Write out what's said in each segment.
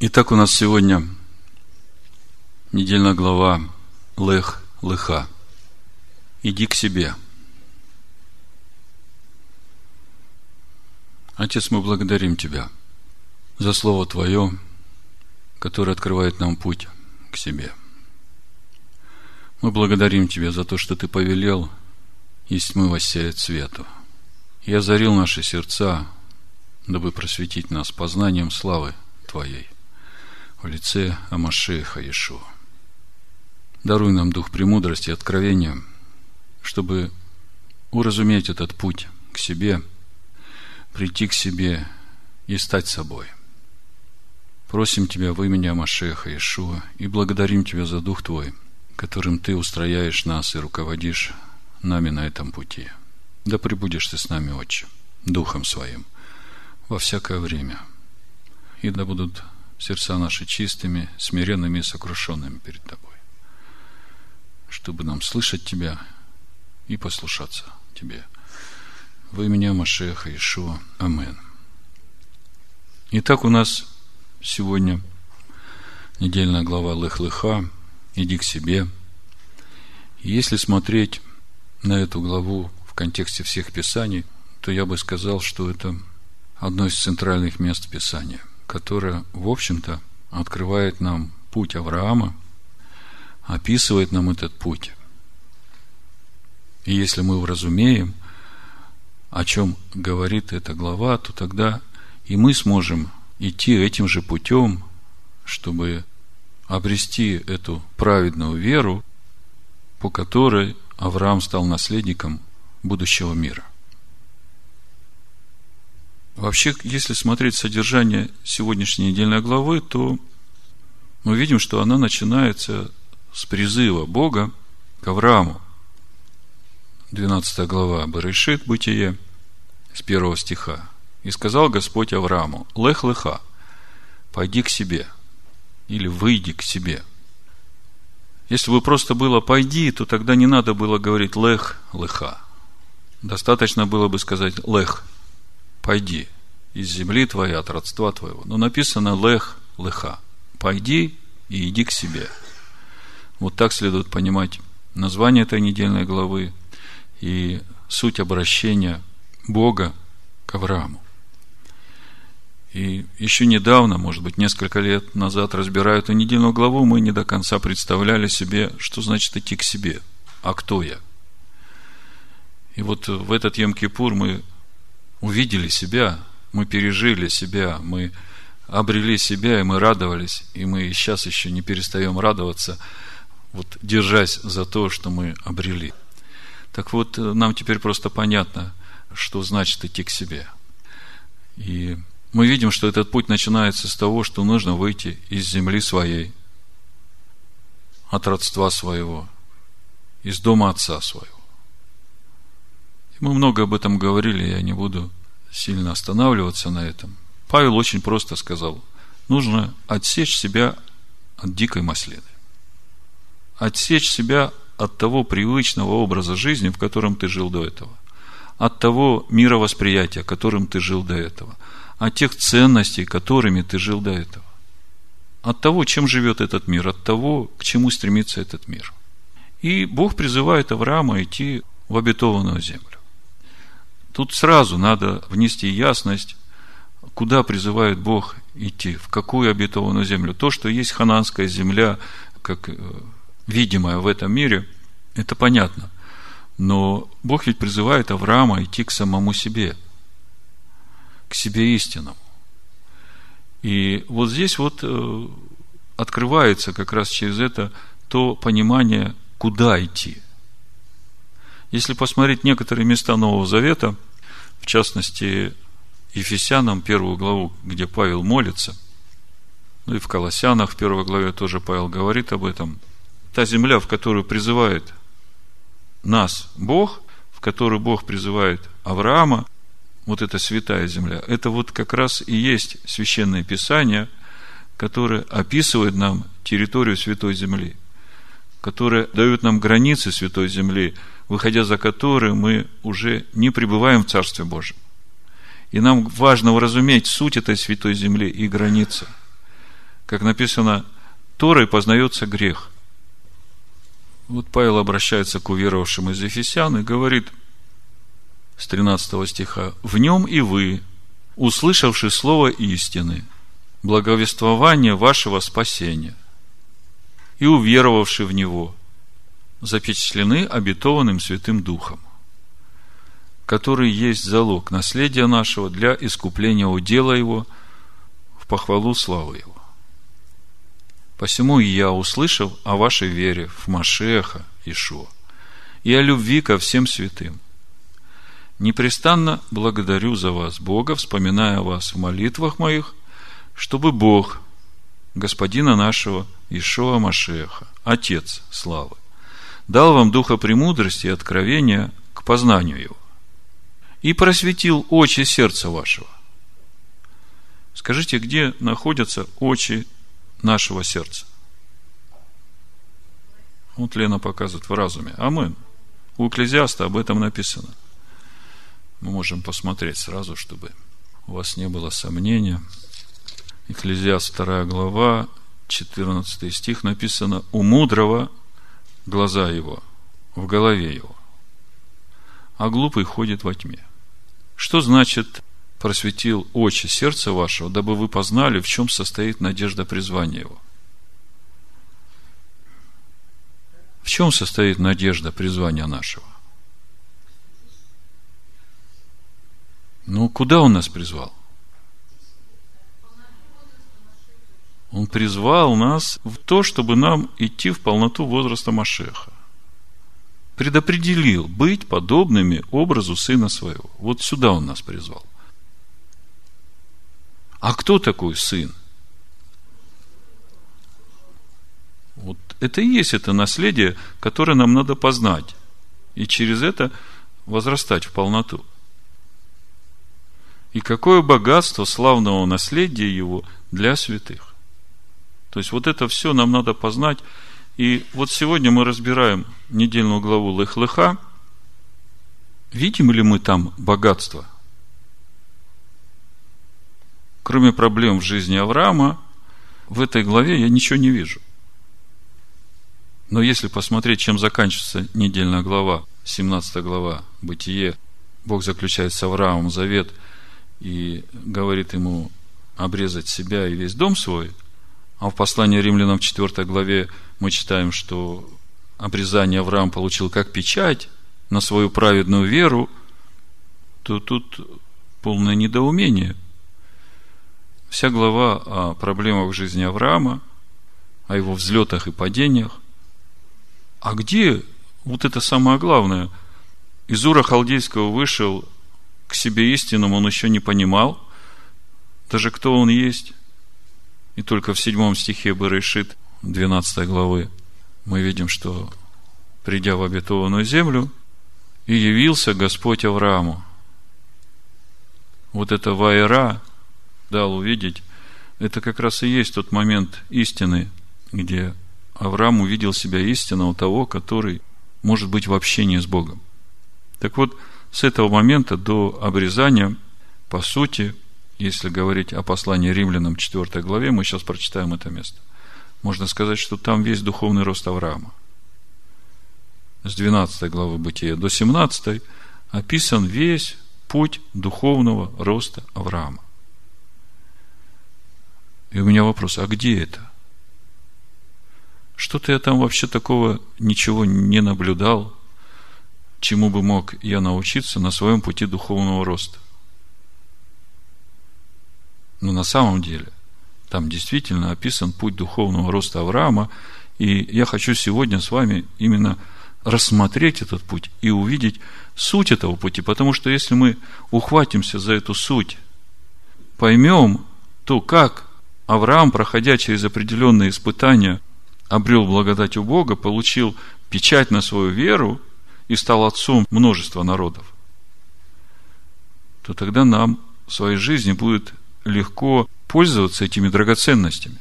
Итак, у нас сегодня недельная глава Лех Леха. Иди к себе. Отец, мы благодарим Тебя за Слово Твое, которое открывает нам путь к себе. Мы благодарим Тебя за то, что Ты повелел, есть мы воссеять свету. И озарил наши сердца, дабы просветить нас познанием славы Твоей – в лице Амашеха Иешуа. Даруй нам дух премудрости и откровения, чтобы уразуметь этот путь к себе, прийти к себе и стать собой. Просим Тебя в имени Амашеха Иешуа и благодарим Тебя за Дух Твой, которым Ты устрояешь нас и руководишь нами на этом пути. Да пребудешь Ты с нами, Отче, Духом Своим, во всякое время. И да будут сердца наши чистыми, смиренными и сокрушенными перед Тобой, чтобы нам слышать Тебя и послушаться Тебе. Во имя Машеха Ишуа. Амен. Итак, у нас сегодня недельная глава Лех-Леха «Иди к себе». Если смотреть на эту главу в контексте всех Писаний, то я бы сказал, что это одно из центральных мест Писания – которая, в общем-то, открывает нам путь Авраама, описывает нам этот путь. И если мы вразумеем, о чем говорит эта глава, то тогда и мы сможем идти этим же путем, чтобы обрести эту праведную веру, по которой Авраам стал наследником будущего мира – Вообще, если смотреть содержание сегодняшней недельной главы, то мы видим, что она начинается с призыва Бога к Аврааму. 12 глава Барышит, Бытие, с первого стиха. «И сказал Господь Аврааму, лех леха, пойди к себе» или «выйди к себе». Если бы просто было «пойди», то тогда не надо было говорить «лех леха». Достаточно было бы сказать «лех пойди из земли твоей, от родства твоего. Но написано лех, леха. Пойди и иди к себе. Вот так следует понимать название этой недельной главы и суть обращения Бога к Аврааму. И еще недавно, может быть, несколько лет назад, разбирая эту недельную главу, мы не до конца представляли себе, что значит идти к себе. А кто я? И вот в этот Йом-Кипур мы увидели себя, мы пережили себя, мы обрели себя, и мы радовались, и мы сейчас еще не перестаем радоваться, вот держась за то, что мы обрели. Так вот, нам теперь просто понятно, что значит идти к себе. И мы видим, что этот путь начинается с того, что нужно выйти из земли своей, от родства своего, из дома отца своего. И мы много об этом говорили, я не буду сильно останавливаться на этом. Павел очень просто сказал, нужно отсечь себя от дикой маслины. Отсечь себя от того привычного образа жизни, в котором ты жил до этого. От того мировосприятия, которым ты жил до этого. От тех ценностей, которыми ты жил до этого. От того, чем живет этот мир, от того, к чему стремится этот мир. И Бог призывает Авраама идти в обетованную землю. Тут сразу надо внести ясность, куда призывает Бог идти, в какую обетованную землю. То, что есть хананская земля, как э, видимая в этом мире, это понятно. Но Бог ведь призывает Авраама идти к самому себе, к себе истинному. И вот здесь вот э, открывается как раз через это то понимание, куда идти. Если посмотреть некоторые места Нового Завета – частности, Ефесянам, первую главу, где Павел молится, ну и в Колоссянах, в первой главе тоже Павел говорит об этом. Та земля, в которую призывает нас Бог, в которую Бог призывает Авраама, вот эта святая земля, это вот как раз и есть священное писание, которое описывает нам территорию святой земли, которое дает нам границы святой земли – выходя за которые мы уже не пребываем в Царстве Божьем. И нам важно уразуметь суть этой святой земли и границы. Как написано, Торой познается грех. Вот Павел обращается к уверовавшим из Ефесян и говорит с 13 стиха, «В нем и вы, услышавши слово истины, благовествование вашего спасения, и уверовавши в него, запечатлены обетованным Святым Духом, который есть залог наследия нашего для искупления удела его в похвалу славы его. Посему и я, услышав о вашей вере в Машеха Ишуа и о любви ко всем святым, непрестанно благодарю за вас Бога, вспоминая вас в молитвах моих, чтобы Бог, Господина нашего Ишуа Машеха, Отец славы, дал вам духа премудрости и откровения к познанию его, и просветил очи сердца вашего. Скажите, где находятся очи нашего сердца? Вот Лена показывает в разуме. Амин. У Экклезиаста об этом написано. Мы можем посмотреть сразу, чтобы у вас не было сомнения. Экклезиаст 2 глава, 14 стих написано «У мудрого глаза его в голове его, а глупый ходит во тьме». Что значит просветил очи сердца вашего, дабы вы познали, в чем состоит надежда призвания его? В чем состоит надежда призвания нашего? Ну, куда он нас призвал? Он призвал нас в то, чтобы нам идти в полноту возраста Машеха предопределил быть подобными образу Сына Своего. Вот сюда Он нас призвал. А кто такой Сын? Вот это и есть это наследие, которое нам надо познать. И через это возрастать в полноту. И какое богатство славного наследия его для святых. То есть вот это все нам надо познать и вот сегодня мы разбираем недельную главу Лех-Леха. Видим ли мы там богатство? Кроме проблем в жизни Авраама, в этой главе я ничего не вижу. Но если посмотреть, чем заканчивается недельная глава, 17 глава Бытие, Бог заключает с Авраамом завет и говорит ему обрезать себя и весь дом свой, а в послании римлянам в 4 главе мы читаем, что обрезание Авраам получил как печать на свою праведную веру, то тут полное недоумение. Вся глава о проблемах жизни Авраама, о его взлетах и падениях. А где вот это самое главное? Из Ура Халдейского вышел к себе истинному, он еще не понимал, даже кто он есть. И только в седьмом стихе Берешит – 12 главы, мы видим, что придя в обетованную землю, и явился Господь Аврааму. Вот это Вайра дал увидеть, это как раз и есть тот момент истины, где Авраам увидел себя истинного того, который может быть в общении с Богом. Так вот, с этого момента до обрезания, по сути, если говорить о послании римлянам 4 главе, мы сейчас прочитаем это место. Можно сказать, что там весь духовный рост Авраама. С 12 главы Бытия до 17 описан весь путь духовного роста Авраама. И у меня вопрос, а где это? Что-то я там вообще такого ничего не наблюдал, чему бы мог я научиться на своем пути духовного роста. Но на самом деле, там действительно описан путь духовного роста Авраама, и я хочу сегодня с вами именно рассмотреть этот путь и увидеть суть этого пути, потому что если мы ухватимся за эту суть, поймем то, как Авраам, проходя через определенные испытания, обрел благодать у Бога, получил печать на свою веру и стал отцом множества народов, то тогда нам в своей жизни будет легко пользоваться этими драгоценностями.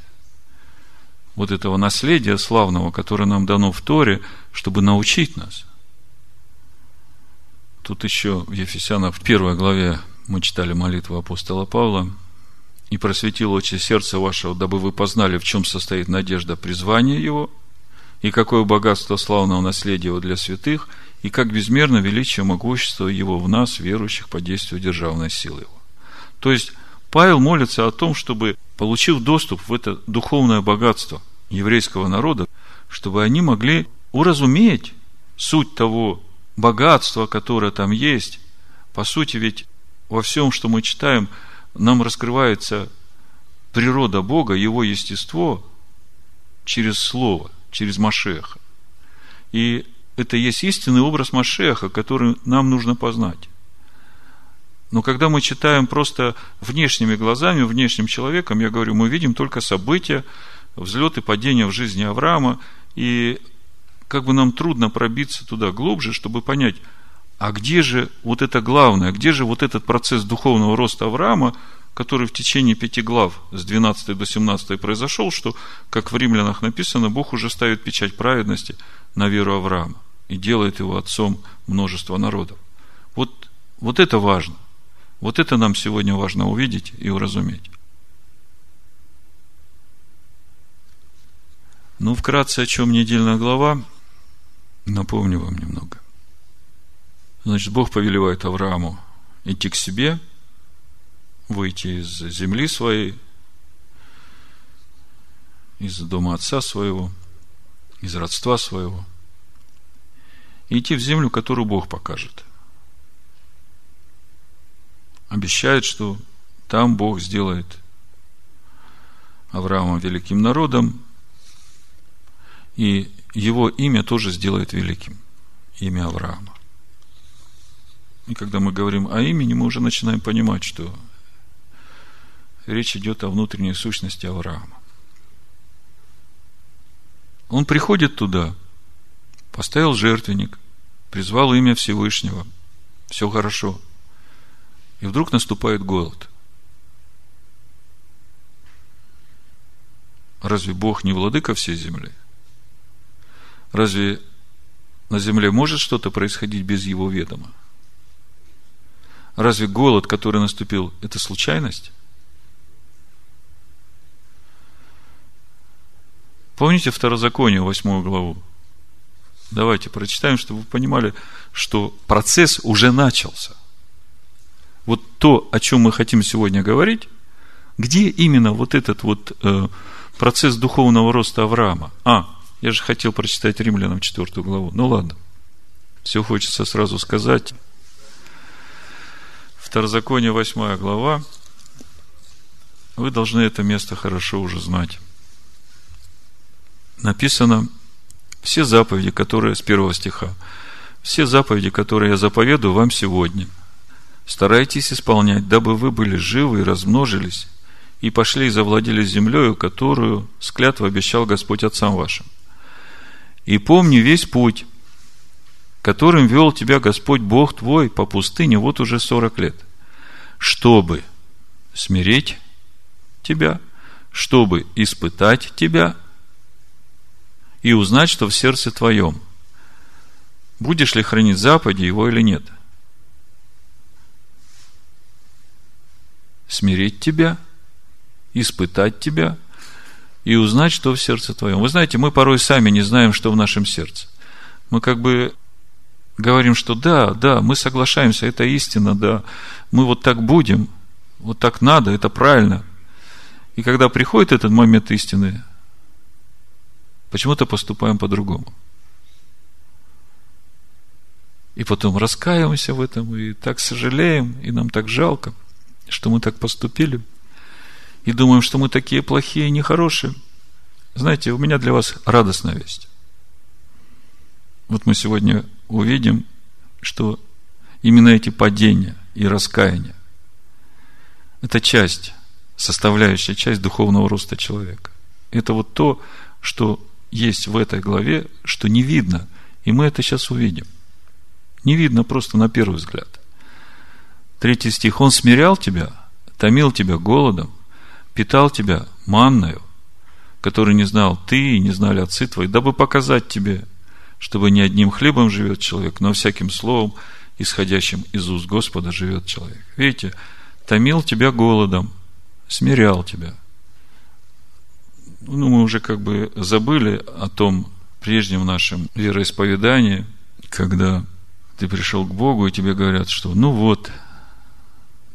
Вот этого наследия славного, которое нам дано в Торе, чтобы научить нас. Тут еще в Ефесянах в первой главе мы читали молитву апостола Павла, и просветил очи сердца вашего, дабы вы познали, в чем состоит надежда призвания его, и какое богатство славного наследия его для святых, и как безмерно величие могущества его в нас, верующих по действию державной силы его. То есть, Павел молится о том, чтобы, получив доступ в это духовное богатство еврейского народа, чтобы они могли уразуметь суть того богатства, которое там есть. По сути, ведь во всем, что мы читаем, нам раскрывается природа Бога, Его естество через Слово, через Машеха. И это есть истинный образ Машеха, который нам нужно познать. Но когда мы читаем просто внешними глазами, внешним человеком, я говорю, мы видим только события, взлет и падение в жизни Авраама, и как бы нам трудно пробиться туда глубже, чтобы понять, а где же вот это главное, где же вот этот процесс духовного роста Авраама, который в течение пяти глав с 12 до 17 произошел, что, как в римлянах написано, Бог уже ставит печать праведности на веру Авраама и делает его отцом множества народов. Вот, вот это важно. Вот это нам сегодня важно увидеть и уразуметь. Ну, вкратце, о чем недельная глава, напомню вам немного. Значит, Бог повелевает Аврааму идти к себе, выйти из земли своей, из дома отца своего, из родства своего, идти в землю, которую Бог покажет. Обещает, что там Бог сделает Авраама великим народом, и его имя тоже сделает великим, имя Авраама. И когда мы говорим о имени, мы уже начинаем понимать, что речь идет о внутренней сущности Авраама. Он приходит туда, поставил жертвенник, призвал имя Всевышнего, все хорошо. И вдруг наступает голод. Разве Бог не владыка всей земли? Разве на земле может что-то происходить без его ведома? Разве голод, который наступил, это случайность? Помните Второзаконие, восьмую главу? Давайте прочитаем, чтобы вы понимали, что процесс уже начался. Вот то, о чем мы хотим сегодня говорить, где именно вот этот вот э, процесс духовного роста Авраама? А, я же хотел прочитать римлянам четвертую главу. Ну ладно. Все хочется сразу сказать. Второзаконие, восьмая глава. Вы должны это место хорошо уже знать. Написано, все заповеди, которые с первого стиха, все заповеди, которые я заповедую вам сегодня, старайтесь исполнять, дабы вы были живы и размножились, и пошли и завладели землею, которую с обещал Господь отцам вашим. И помни весь путь, которым вел тебя Господь Бог твой по пустыне вот уже сорок лет, чтобы смирить тебя, чтобы испытать тебя и узнать, что в сердце твоем. Будешь ли хранить заповеди его или нет? Смирить тебя, испытать тебя и узнать, что в сердце твоем. Вы знаете, мы порой сами не знаем, что в нашем сердце. Мы как бы говорим, что да, да, мы соглашаемся, это истина, да, мы вот так будем, вот так надо, это правильно. И когда приходит этот момент истины, почему-то поступаем по-другому. И потом раскаиваемся в этом, и так сожалеем, и нам так жалко, что мы так поступили. И думаем, что мы такие плохие и нехорошие. Знаете, у меня для вас радостная весть. Вот мы сегодня увидим, что именно эти падения и раскаяния – это часть, составляющая часть духовного роста человека. Это вот то, что есть в этой главе, что не видно, и мы это сейчас увидим. Не видно просто на первый взгляд. Третий стих. Он смирял тебя, томил тебя голодом, питал тебя манною, который не знал ты и не знали отцы твои, дабы показать тебе чтобы не одним хлебом живет человек, но всяким словом, исходящим из уст Господа, живет человек. Видите, томил тебя голодом, смирял тебя. Ну, мы уже как бы забыли о том прежнем нашем вероисповедании, когда ты пришел к Богу, и тебе говорят, что ну вот,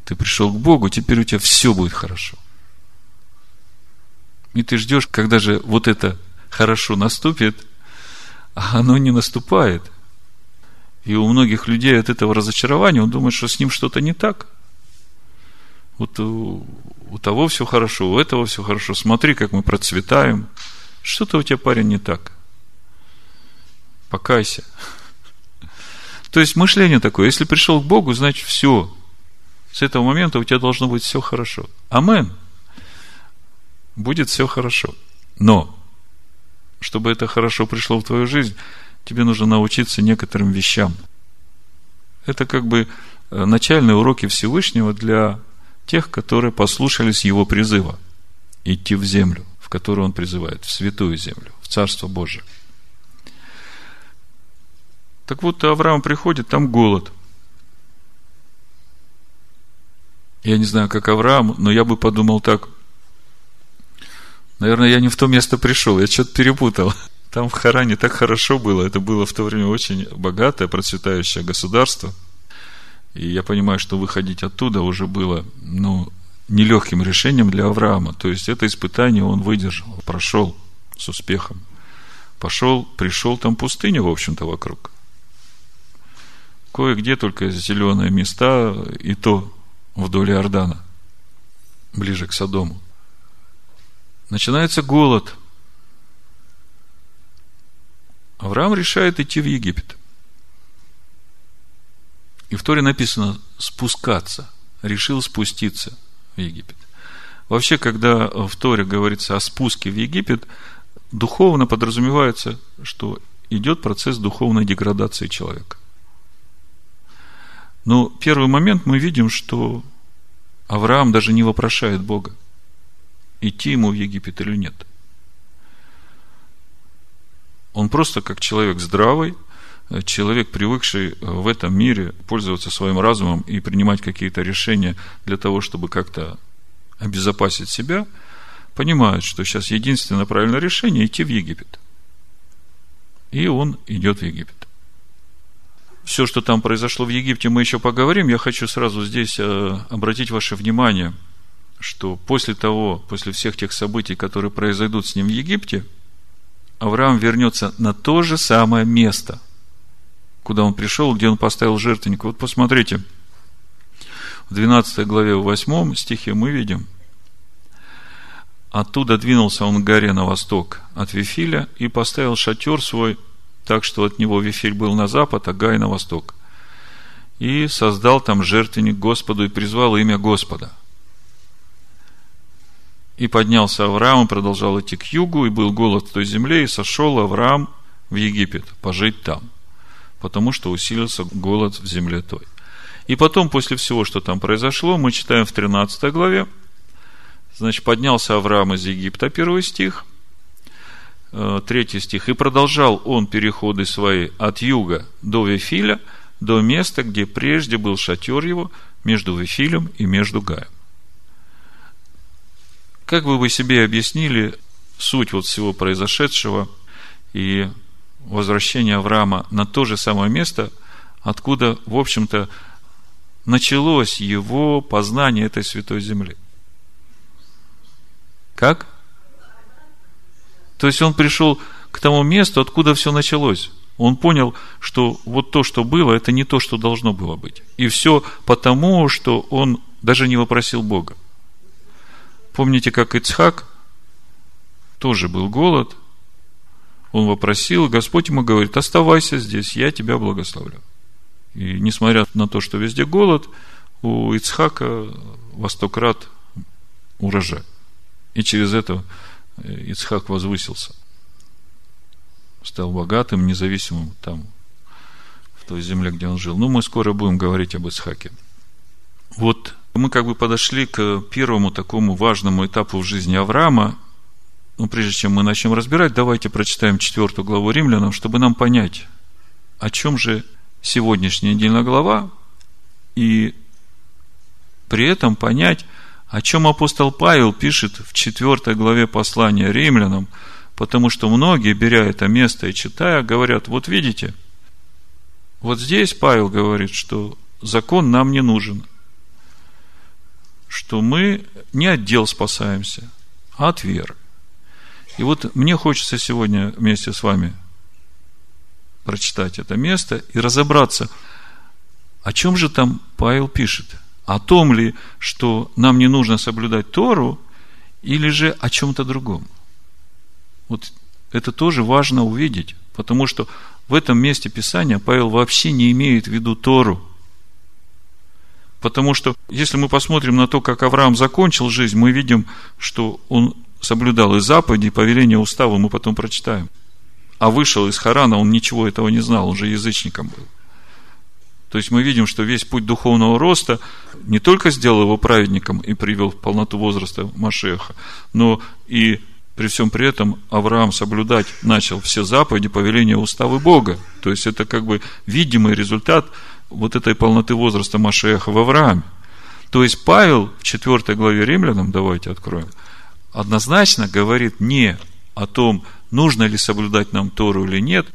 ты пришел к Богу, теперь у тебя все будет хорошо. И ты ждешь, когда же вот это хорошо наступит, а оно не наступает. И у многих людей от этого разочарования, он думает, что с ним что-то не так. Вот у, у того все хорошо, у этого все хорошо. Смотри, как мы процветаем. Что-то у тебя, парень, не так. Покайся. То есть мышление такое, если пришел к Богу, значит все. С этого момента у тебя должно быть все хорошо. Амен. Будет все хорошо. Но, чтобы это хорошо пришло в твою жизнь, тебе нужно научиться некоторым вещам. Это как бы э, начальные уроки Всевышнего для тех, которые послушались Его призыва идти в землю, в которую Он призывает, в святую землю, в Царство Божие. Так вот, Авраам приходит, там голод. Я не знаю, как Авраам, но я бы подумал так. Наверное, я не в то место пришел, я что-то перепутал. Там в Харане так хорошо было. Это было в то время очень богатое, процветающее государство. И я понимаю, что выходить оттуда уже было, ну, нелегким решением для Авраама. То есть, это испытание он выдержал, прошел с успехом. Пошел, пришел, там пустыня, в общем-то, вокруг. Кое-где только зеленые места, и то вдоль Иордана, ближе к Содому. Начинается голод – Авраам решает идти в Египет. И в Торе написано спускаться. Решил спуститься в Египет. Вообще, когда в Торе говорится о спуске в Египет, духовно подразумевается, что идет процесс духовной деградации человека. Но первый момент мы видим, что Авраам даже не вопрошает Бога, идти ему в Египет или нет – он просто как человек здравый, человек, привыкший в этом мире пользоваться своим разумом и принимать какие-то решения для того, чтобы как-то обезопасить себя, понимает, что сейчас единственное правильное решение – идти в Египет. И он идет в Египет. Все, что там произошло в Египте, мы еще поговорим. Я хочу сразу здесь э, обратить ваше внимание, что после того, после всех тех событий, которые произойдут с ним в Египте – Авраам вернется на то же самое место, куда он пришел, где он поставил жертвенник. Вот посмотрите, в 12 главе, в 8 стихе мы видим, Оттуда двинулся он к горе на восток от Вифиля и поставил шатер свой, так что от него Вифиль был на запад, а Гай на восток. И создал там жертвенник Господу и призвал имя Господа – и поднялся Авраам, продолжал идти к югу, и был голод в той земле, и сошел Авраам в Египет, пожить там, потому что усилился голод в земле той. И потом, после всего, что там произошло, мы читаем в 13 главе, значит, поднялся Авраам из Египта, первый стих, э, третий стих, и продолжал он переходы свои от юга до Вифиля, до места, где прежде был шатер его, между Вифилем и между Гаем. Как бы вы себе объяснили суть вот всего произошедшего и возвращения Авраама на то же самое место, откуда, в общем-то, началось его познание этой святой земли? Как? То есть он пришел к тому месту, откуда все началось. Он понял, что вот то, что было, это не то, что должно было быть. И все потому, что он даже не вопросил Бога. Помните, как Ицхак, тоже был голод, он вопросил, Господь ему говорит, оставайся здесь, я тебя благословлю. И несмотря на то, что везде голод, у Ицхака во сто крат урожай. И через это Ицхак возвысился. Стал богатым, независимым там, в той земле, где он жил. Ну, мы скоро будем говорить об Ицхаке. Вот мы как бы подошли к первому такому важному этапу в жизни Авраама. Но прежде чем мы начнем разбирать, давайте прочитаем четвертую главу римлянам, чтобы нам понять, о чем же сегодняшняя недельная глава, и при этом понять, О чем апостол Павел пишет в 4 главе послания римлянам, потому что многие, беря это место и читая, говорят, вот видите, вот здесь Павел говорит, что закон нам не нужен, что мы не от дел спасаемся, а от веры. И вот мне хочется сегодня вместе с вами прочитать это место и разобраться, о чем же там Павел пишет. О том ли, что нам не нужно соблюдать Тору, или же о чем-то другом. Вот это тоже важно увидеть, потому что в этом месте Писания Павел вообще не имеет в виду Тору. Потому что, если мы посмотрим на то, как Авраам закончил жизнь, мы видим, что он соблюдал и заповеди, и повеления устава, мы потом прочитаем. А вышел из Харана, он ничего этого не знал, он же язычником был. То есть мы видим, что весь путь духовного роста не только сделал его праведником и привел в полноту возраста Машеха, но и при всем при этом Авраам соблюдать начал все заповеди, повеления, уставы Бога. То есть это как бы видимый результат вот этой полноты возраста Машеха в Аврааме. То есть Павел в 4 главе Римлянам, давайте откроем, однозначно говорит не о том, нужно ли соблюдать нам Тору или нет.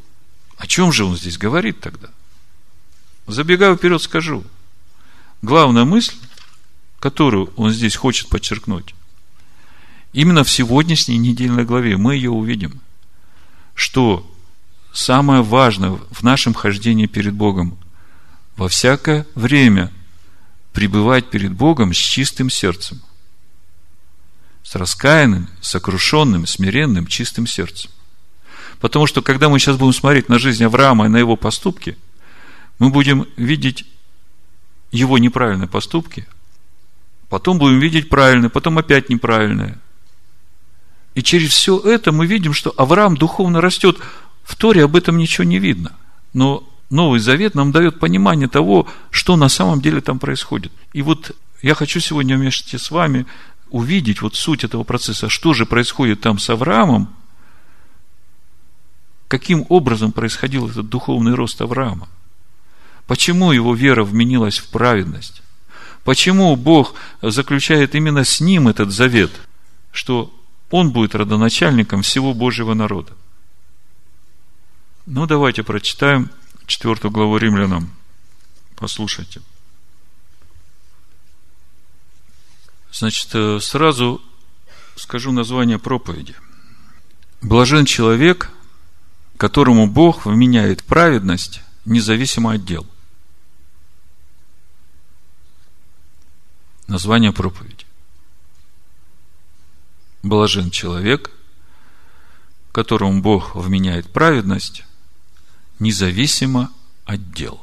О чем же он здесь говорит тогда? Забегаю вперед, скажу. Главная мысль, которую он здесь хочет подчеркнуть, Именно в сегодняшней недельной главе мы ее увидим, что самое важное в нашем хождении перед Богом во всякое время пребывать перед Богом с чистым сердцем, с раскаянным, сокрушенным, смиренным, чистым сердцем. Потому что, когда мы сейчас будем смотреть на жизнь Авраама и на его поступки, мы будем видеть его неправильные поступки, потом будем видеть правильные, потом опять неправильные – и через все это мы видим, что Авраам духовно растет. В Торе об этом ничего не видно. Но Новый Завет нам дает понимание того, что на самом деле там происходит. И вот я хочу сегодня вместе с вами увидеть вот суть этого процесса, что же происходит там с Авраамом, каким образом происходил этот духовный рост Авраама, почему его вера вменилась в праведность, почему Бог заключает именно с ним этот завет, что он будет родоначальником всего Божьего народа. Ну, давайте прочитаем четвертую главу римлянам. Послушайте. Значит, э, сразу скажу название проповеди. Блажен человек, которому Бог вменяет праведность, независимо от дел. Название проповеди. Блажен человек, которому Бог вменяет праведность, независимо от дел.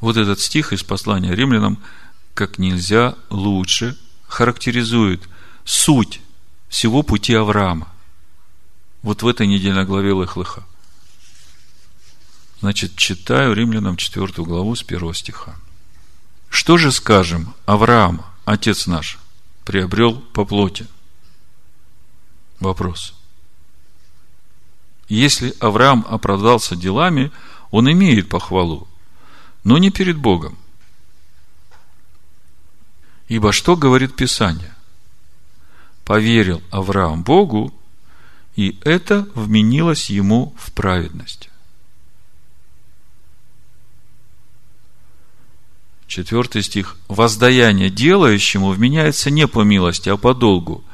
Вот этот стих из послания римлянам как нельзя лучше характеризует суть всего пути Авраама. Вот в этой недельной главе Лехлыха. Значит, читаю римлянам 4 главу с 1 стиха. Что же скажем, Авраам, отец наш, приобрел по плоти? Вопрос. Если Авраам оправдался делами, он имеет похвалу, но не перед Богом. Ибо что говорит Писание? Поверил Авраам Богу, и это вменилось ему в праведность. Четвертый стих. Воздаяние делающему вменяется не по милости, а по долгу.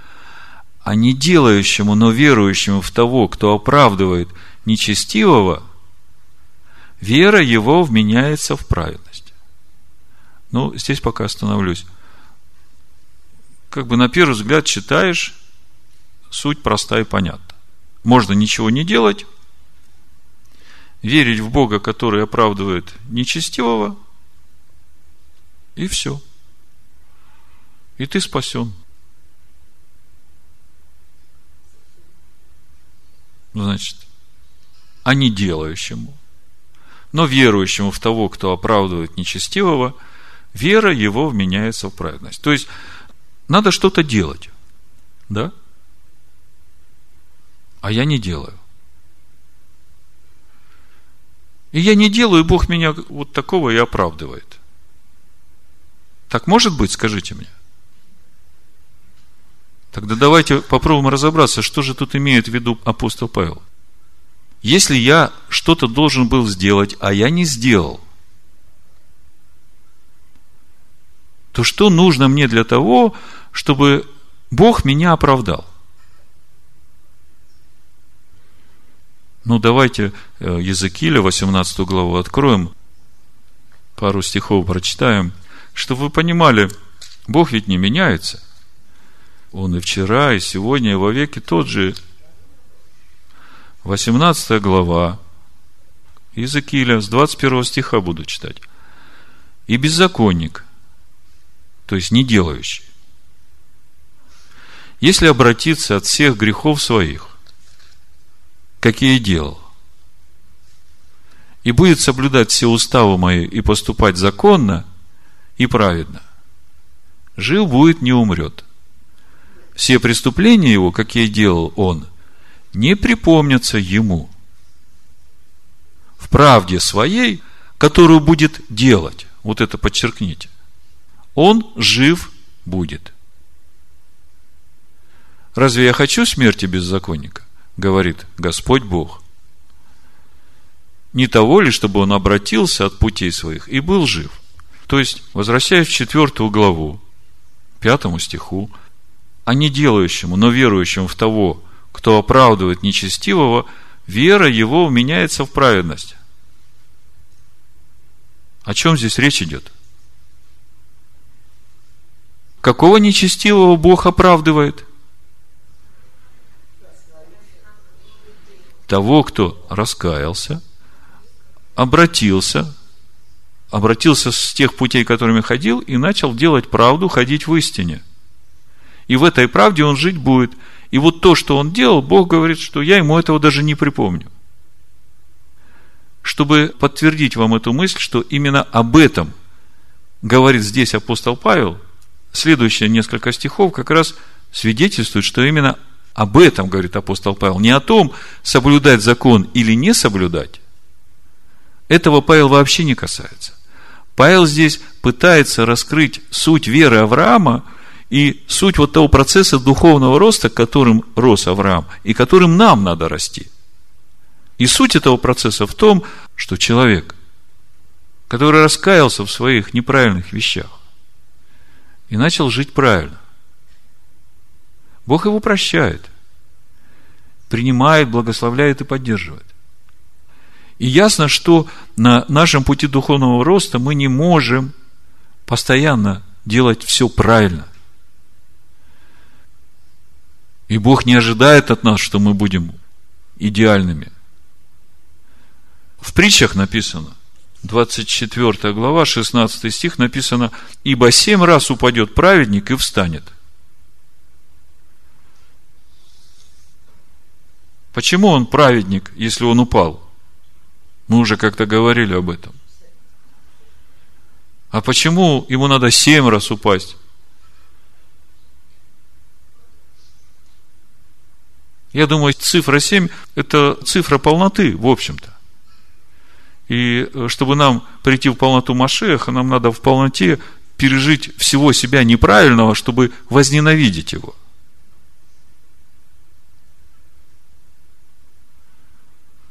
А не делающему, но верующему в того, кто оправдывает нечестивого, вера его вменяется в праведность. Ну, здесь пока остановлюсь. Как бы на первый взгляд читаешь, суть проста и понятна. Можно ничего не делать, верить в Бога, который оправдывает нечестивого – и все. И ты спасен. Значит, а не делающему, но верующему в того, кто оправдывает нечестивого, вера его вменяется в праведность. То есть, надо что-то делать. Да? А я не делаю. И я не делаю, и Бог меня вот такого и оправдывает. Так может быть, скажите мне? Тогда давайте попробуем разобраться, что же тут имеет в виду апостол Павел. Если я что-то должен был сделать, а я не сделал, то что нужно мне для того, чтобы Бог меня оправдал? Ну, давайте э, Языкиля, 18 главу откроем, пару стихов прочитаем, чтобы вы понимали, Бог ведь не меняется. Он и вчера, и сегодня, и во веки тот же. 18 глава, Иезекииля, с 21 стиха буду читать. И беззаконник, то есть не делающий, если обратиться от всех грехов своих, какие делал, и будет соблюдать все уставы мои и поступать законно и праведно, жив будет, не умрет. Все преступления его, какие делал он, не припомнятся ему. В правде своей, которую будет делать, вот это подчеркните, он жив будет. Разве я хочу смерти беззаконника? Говорит Господь Бог. Не того ли, чтобы он обратился от путей своих и был жив? То есть, возвращаясь в четвертую главу, пятому стиху, а не делающему, но верующему в того, кто оправдывает нечестивого, вера его меняется в праведность. О чем здесь речь идет? Какого нечестивого Бог оправдывает? Того, кто раскаялся, обратился, обратился с тех путей, которыми ходил, и начал делать правду, ходить в истине. И в этой правде он жить будет – и вот то, что он делал, Бог говорит, что я ему этого даже не припомню. Чтобы подтвердить вам эту мысль, что именно об этом говорит здесь апостол Павел, следующие несколько стихов как раз свидетельствуют, что именно об этом говорит апостол Павел. Не о том, соблюдать закон или не соблюдать. Этого Павел вообще не касается. Павел здесь пытается раскрыть суть веры Авраама – и суть вот того процесса духовного роста, которым рос Авраам, и которым нам надо расти. И суть этого процесса в том, что человек, который раскаялся в своих неправильных вещах и начал жить правильно, Бог его прощает, принимает, благословляет и поддерживает. И ясно, что на нашем пути духовного роста мы не можем постоянно делать все правильно. И Бог не ожидает от нас, что мы будем идеальными. В притчах написано, 24 глава, 16 стих написано, «Ибо семь раз упадет праведник и встанет». Почему он праведник, если он упал? Мы уже как-то говорили об этом. А почему ему надо семь раз упасть? Я думаю, цифра 7 – это цифра полноты, в общем-то. И э, чтобы нам прийти в полноту Машеха, нам надо в полноте пережить всего себя неправильного, чтобы возненавидеть его.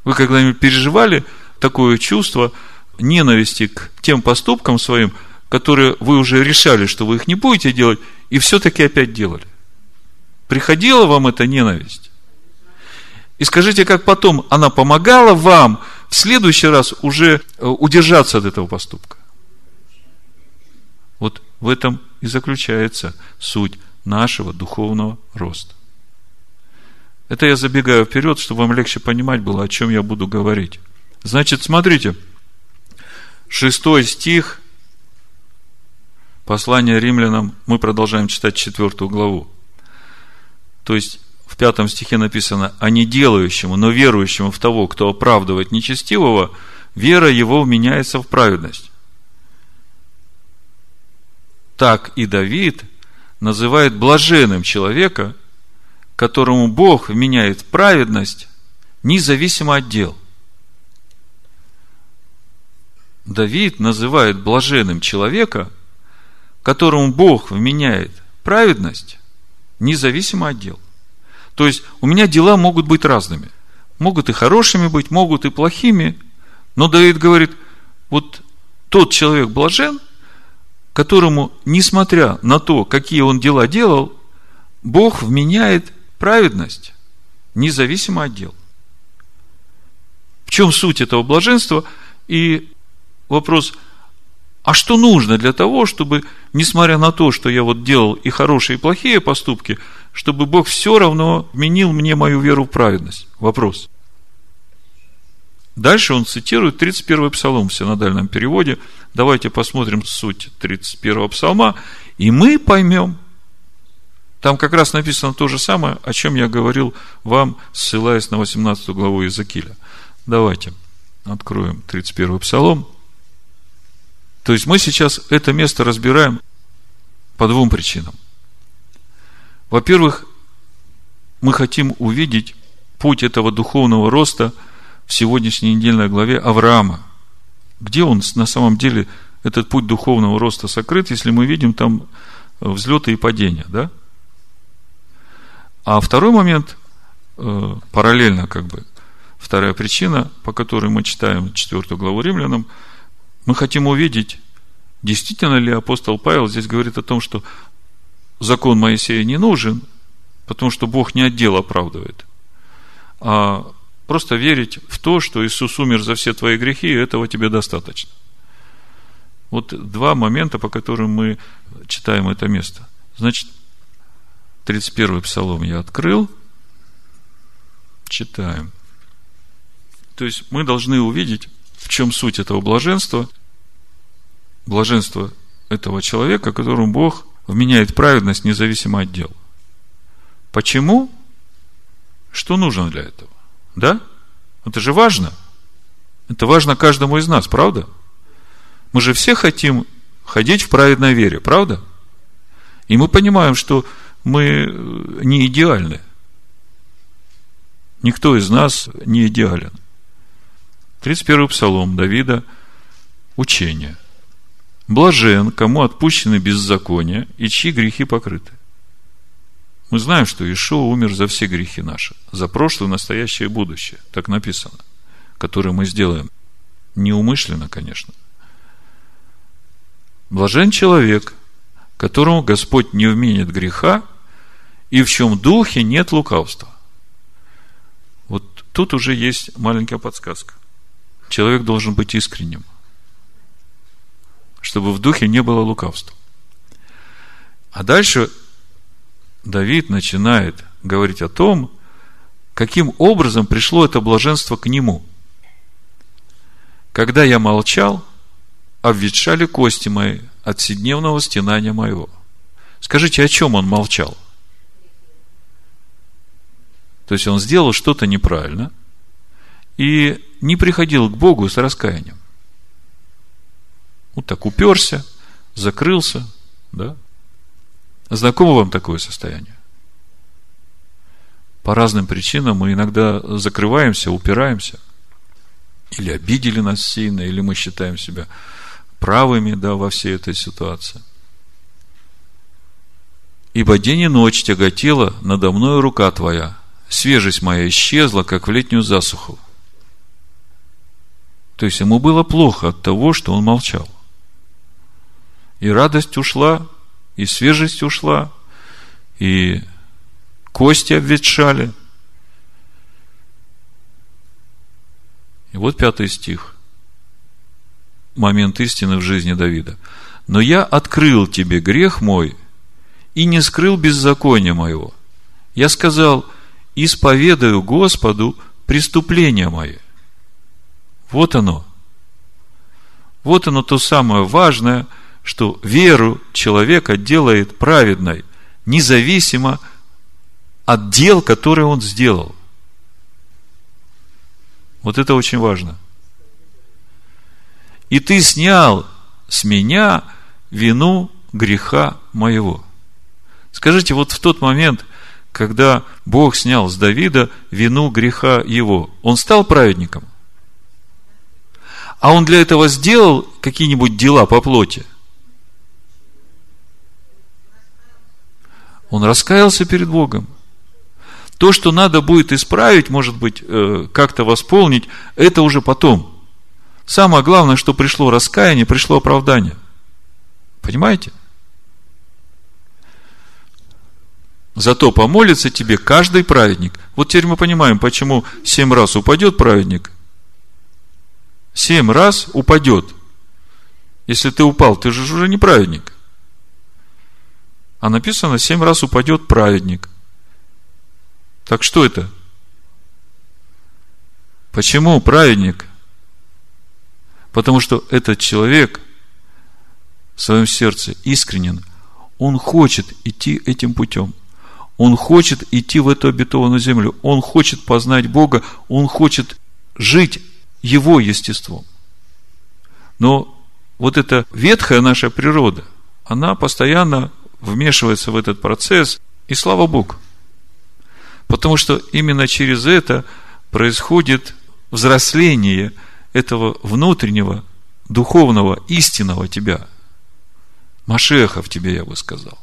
Вы когда-нибудь переживали такое чувство ненависти к тем поступкам своим, которые вы уже решали, что вы их не будете делать, и все-таки опять делали? Приходила вам эта ненависть? И скажите, как потом она помогала вам в следующий раз уже э, удержаться от этого поступка. Вот в этом и заключается суть нашего духовного роста. Это я забегаю вперед, чтобы вам легче понимать было, о чем я буду говорить. Значит, смотрите, шестой стих послания римлянам, мы продолжаем читать четвертую главу. То есть, в пятом стихе написано, а не делающему, но верующему в того, кто оправдывает нечестивого, вера его вменяется в праведность. Так и Давид называет блаженным человека, которому Бог вменяет праведность, независимо от дел. Давид называет блаженным человека, которому Бог вменяет праведность, независимо от дел. То есть, у меня дела могут быть разными. Могут и хорошими быть, могут и плохими. Но Давид говорит, вот тот человек блажен, которому, несмотря на то, какие он дела делал, Бог вменяет праведность, независимо от дел. В чем суть этого блаженства? И вопрос, а что нужно для того, чтобы, несмотря на то, что я вот делал и хорошие, и плохие поступки, чтобы Бог все равно вменил мне мою веру в праведность? Вопрос. Дальше он цитирует 31 псалом в синодальном переводе. Давайте посмотрим суть 31 псалма, и мы поймем. Там как раз написано то же самое, о чем я говорил вам, ссылаясь на 18 главу Иезекииля. Давайте откроем 31 псалом. То есть мы сейчас это место разбираем по двум причинам. Во-первых, мы хотим увидеть путь этого духовного роста – в сегодняшней недельной главе Авраама. Где он на самом деле, этот путь духовного роста сокрыт, если мы видим там взлеты и падения, да? А второй момент, э, параллельно как бы, вторая причина, по которой мы читаем четвертую главу римлянам, мы хотим увидеть, действительно ли апостол Павел здесь говорит о том, что закон Моисея не нужен, потому что Бог не отдел оправдывает, а Просто верить в то, что Иисус умер за все твои грехи, этого тебе достаточно. Вот два момента, по которым мы читаем это место. Значит, 31 псалом я открыл. Читаем. То есть мы должны увидеть, в чем суть этого блаженства. Блаженство этого человека, которому Бог вменяет праведность независимо от дел. Почему? Что нужно для этого? Да? Это же важно. Это важно каждому из нас, правда? Мы же все хотим ходить в праведной вере, правда? И мы понимаем, что мы э, не идеальны. Никто из нас не идеален. 31 псалом Давида – учение. Блажен, кому отпущены беззакония и чьи грехи покрыты. Мы знаем, что Ишуа умер за все грехи наши, за прошлое, настоящее и будущее. Так написано. Которые мы сделаем. Неумышленно, конечно. Блажен человек, которому Господь не вменит греха, и в чем духе нет лукавства. Вот тут уже есть маленькая подсказка. Человек должен быть искренним, чтобы в духе не было лукавства. А дальше Давид начинает говорить о том, каким образом пришло это блаженство к нему. Когда я молчал, обветшали кости мои от седневного стенания моего. Скажите, о чем он молчал? То есть он сделал что-то неправильно и не приходил к Богу с раскаянием. Вот так уперся, закрылся, да, Знакомо вам такое состояние? По разным причинам мы иногда закрываемся, упираемся. Или обидели нас сильно, или мы считаем себя правыми да, во всей этой ситуации. Ибо день и ночь тяготела надо мною рука твоя, свежесть моя исчезла, как в летнюю засуху. То есть ему было плохо от того, что он молчал. И радость ушла, и свежесть ушла, и кости обветшали. И вот пятый стих. Момент истины в жизни Давида. Но я открыл тебе грех мой и не скрыл беззакония моего. Я сказал, исповедаю Господу преступления мои. Вот оно. Вот оно то самое важное – что веру человека делает праведной, независимо от дел, которые он сделал. Вот это очень важно. И ты снял с меня вину греха моего. Скажите, вот в тот момент, когда Бог снял с Давида вину греха его, он стал праведником? А он для этого сделал какие-нибудь дела по плоти? Он раскаялся перед Богом. То, что надо будет исправить, может быть, э, как-то восполнить, это уже потом. Самое главное, что пришло раскаяние, пришло оправдание. Понимаете? Зато помолится тебе каждый праведник. Вот теперь мы понимаем, почему семь раз упадет праведник. Семь раз упадет. Если ты упал, ты же уже не праведник. А написано, семь раз упадет праведник. Так что это? Почему праведник? Потому что этот человек в своем сердце искренен. Он хочет идти этим путем. Он хочет идти в эту обетованную землю. Он хочет познать Бога. Он хочет жить Его естеством. Но вот эта ветхая наша природа, она постоянно вмешивается в этот процесс, и слава Богу. Потому что именно через это происходит взросление этого внутреннего, духовного, истинного тебя. Машеха в тебе, я бы сказал.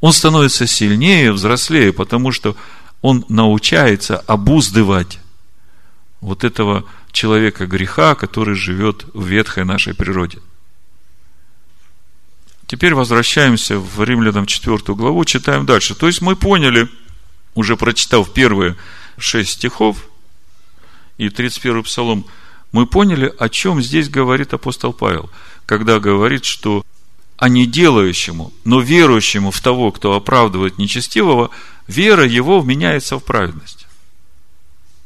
Он становится сильнее, взрослее, потому что он научается обуздывать вот этого человека греха, который живет в ветхой нашей природе. Теперь возвращаемся в Римлянам 4 главу, читаем дальше. То есть мы поняли, уже прочитав первые шесть стихов и 31 псалом, мы поняли, о чем здесь говорит апостол Павел, когда говорит, что а не делающему, но верующему в того, кто оправдывает нечестивого, вера его вменяется в праведность.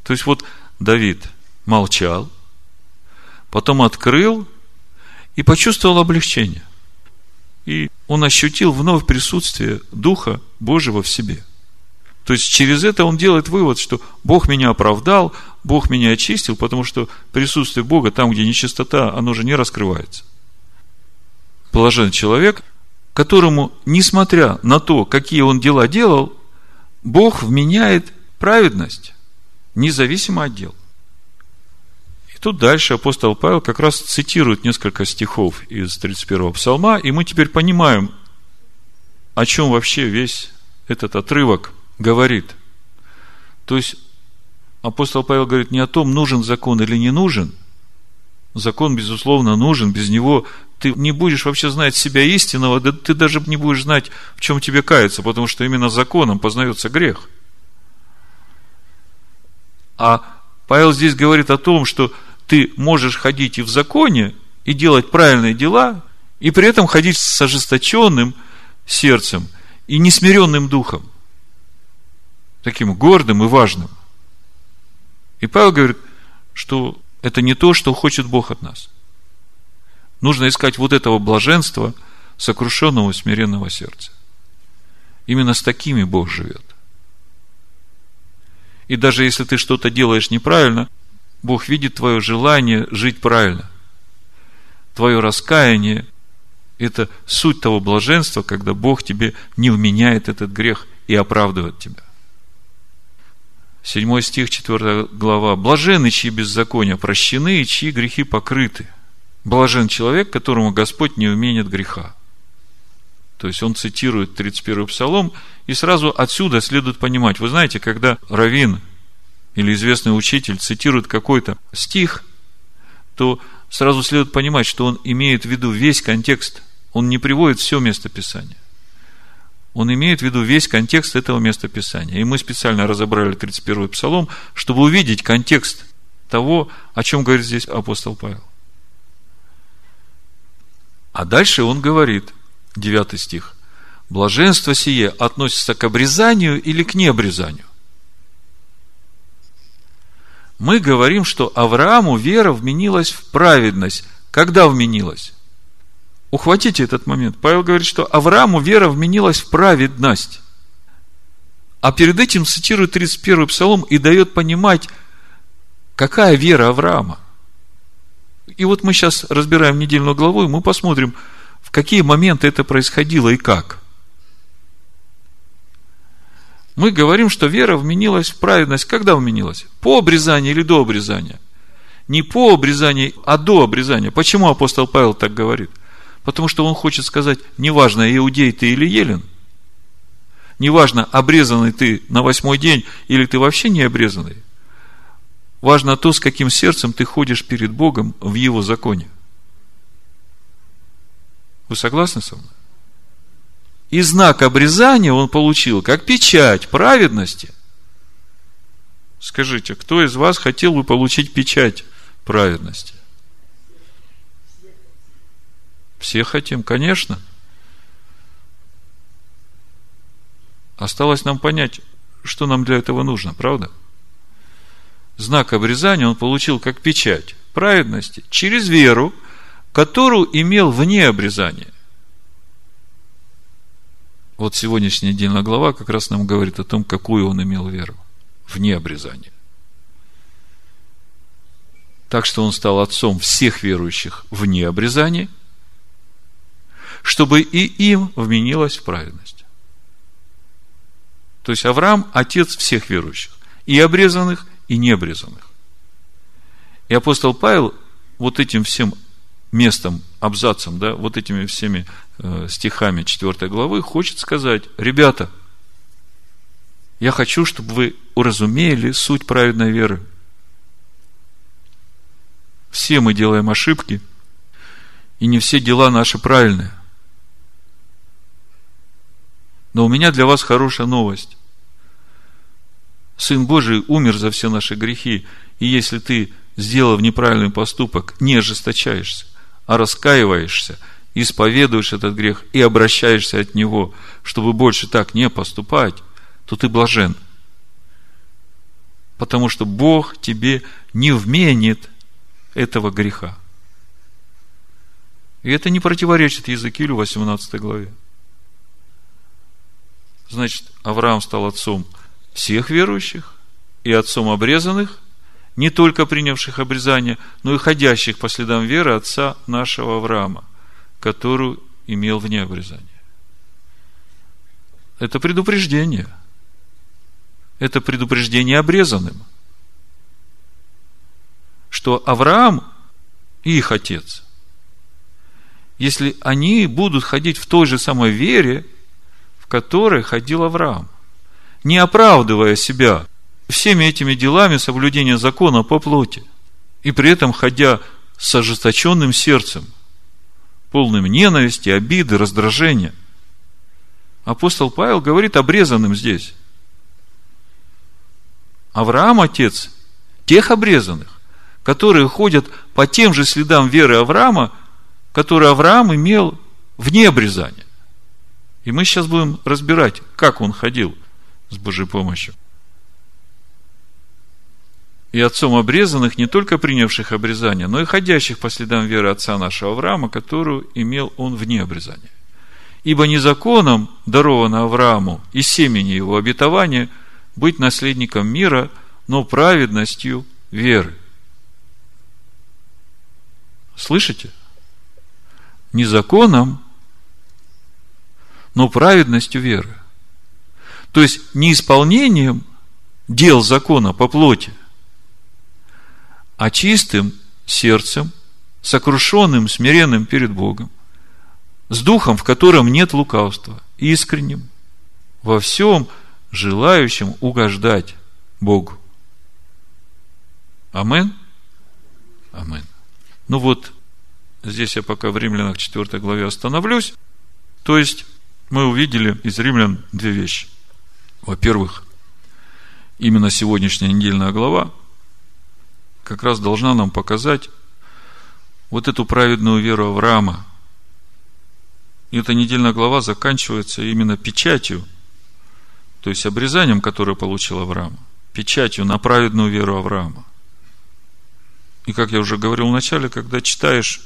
То есть вот Давид молчал, потом открыл и почувствовал облегчение – и он ощутил вновь присутствие Духа Божьего в себе. То есть через это он делает вывод, что Бог меня оправдал, Бог меня очистил, потому что присутствие Бога там, где нечистота, оно же не раскрывается. Положен человек, которому, несмотря на то, какие он дела делал, Бог вменяет праведность, независимо от дел. Тут дальше апостол Павел как раз цитирует несколько стихов из 31-го псалма, и мы теперь понимаем, о чем вообще весь этот отрывок говорит. То есть, апостол Павел говорит не о том, нужен закон или не нужен. Закон, безусловно, нужен. Без него ты не будешь вообще знать себя истинного, да ты даже не будешь знать, в чем тебе каяться, потому что именно законом познается грех. А Павел здесь говорит о том, что ты можешь ходить и в законе, и делать правильные дела, и при этом ходить с ожесточенным сердцем и несмиренным духом, таким гордым и важным. И Павел говорит, что это не то, что хочет Бог от нас. Нужно искать вот этого блаженства, сокрушенного смиренного сердца. Именно с такими Бог живет. И даже если ты что-то делаешь неправильно – Бог видит твое желание жить правильно. Твое раскаяние – это суть того блаженства, когда Бог тебе не вменяет этот грех и оправдывает тебя. Седьмой стих, 4 глава. Блажены, чьи беззакония прощены, и чьи грехи покрыты. Блажен человек, которому Господь не уменит греха. То есть он цитирует 31 псалом, и сразу отсюда следует понимать. Вы знаете, когда Равин или известный учитель цитирует какой-то стих, то сразу следует понимать, что он имеет в виду весь контекст. Он не приводит все место Писания. Он имеет в виду весь контекст этого места Писания. И мы специально разобрали 31-й псалом, чтобы увидеть контекст того, о чем говорит здесь апостол Павел. А дальше он говорит, 9 стих, блаженство сие относится к обрезанию или к необрезанию? мы говорим, что Аврааму вера вменилась в праведность. Когда вменилась? Ухватите этот момент. Павел говорит, что Аврааму вера вменилась в праведность. А перед этим цитирует 31 псалом и дает понимать, какая вера Авраама. И вот мы сейчас разбираем недельную главу, и мы посмотрим, какие моменты это происходило и как – мы говорим, что вера вменилась в праведность. Когда вменилась? По обрезанию или до обрезания? Не по обрезанию, а до обрезания. Почему апостол Павел так говорит? Потому что он хочет сказать, неважно, иудей ты или елен, неважно, обрезанный ты на восьмой день или ты вообще не обрезанный, важно то, с каким сердцем ты ходишь перед Богом в Его законе. Вы согласны со мной? И знак обрезания он получил как печать праведности. Скажите, кто из вас хотел бы получить печать праведности? Все хотим, конечно. Осталось нам понять, что нам для этого нужно, правда? Знак обрезания он получил как печать праведности через веру, которую имел вне обрезания. Вот сегодняшняя недельная глава как раз нам говорит о том, какую он имел веру вне обрезания. Так что он стал отцом всех верующих вне обрезания, чтобы и им вменилось в праведность. То есть Авраам – отец всех верующих, и обрезанных, и необрезанных. И апостол Павел вот этим всем местом, абзацем, да, вот этими всеми э, стихами 4 главы хочет сказать, ребята, я хочу, чтобы вы уразумели суть праведной веры. Все мы делаем ошибки, и не все дела наши правильные. Но у меня для вас хорошая новость. Сын Божий умер за все наши грехи, и если ты, сделав неправильный поступок, не ожесточаешься, а раскаиваешься, исповедуешь этот грех и обращаешься от него, чтобы больше так не поступать, то ты блажен. Потому что Бог тебе не вменит этого греха. И это не противоречит Языкилю 18 главе. Значит, Авраам стал отцом всех верующих и отцом обрезанных, не только принявших обрезание, но и ходящих по следам веры отца нашего Авраама, которую имел вне обрезания. Это предупреждение. Это предупреждение обрезанным. Что Авраам и их отец, если они будут ходить в той же самой вере, в которой ходил Авраам, не оправдывая себя всеми этими делами соблюдения закона по плоти, и при этом ходя с ожесточенным сердцем, полным ненависти, обиды, раздражения. Апостол Павел говорит обрезанным здесь. Авраам отец тех обрезанных, которые ходят по тем же следам веры Авраама, которые Авраам имел вне обрезания. И мы сейчас будем разбирать, как он ходил с Божьей помощью и отцом обрезанных, не только принявших обрезание, но и ходящих по следам веры отца нашего Авраама, которую имел он вне обрезания. Ибо не законом даровано Аврааму и семени его обетования быть наследником мира, но праведностью веры. Слышите? Не законом, но праведностью веры. То есть, не исполнением дел закона по плоти – а чистым сердцем, сокрушенным, смиренным перед Богом, с духом, в котором нет лукавства, искренним, во всем желающим угождать Богу. Амен? Амен. Ну вот, здесь я пока в Римлянах 4 главе остановлюсь. То есть, мы увидели из Римлян две вещи. Во-первых, именно сегодняшняя недельная глава как раз должна нам показать вот эту праведную веру Авраама. И эта недельная глава заканчивается именно печатью, то есть обрезанием, которое получил Авраам, печатью на праведную веру Авраама. И как я уже говорил в начале, когда читаешь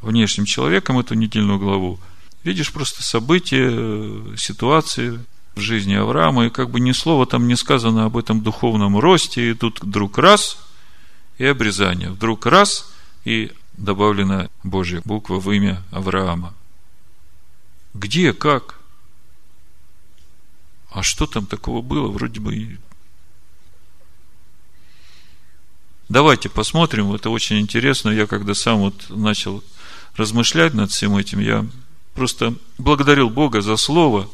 внешним человеком эту недельную главу, видишь просто события, ситуации в жизни Авраама, и как бы ни слова там не сказано об этом духовном росте, и тут вдруг раз – и обрезание. Вдруг раз, и добавлена Божья буква в имя Авраама. Где, как? А что там такого было? Вроде бы Давайте посмотрим, это очень интересно. Я когда сам вот начал размышлять над всем этим, я просто благодарил Бога за слово.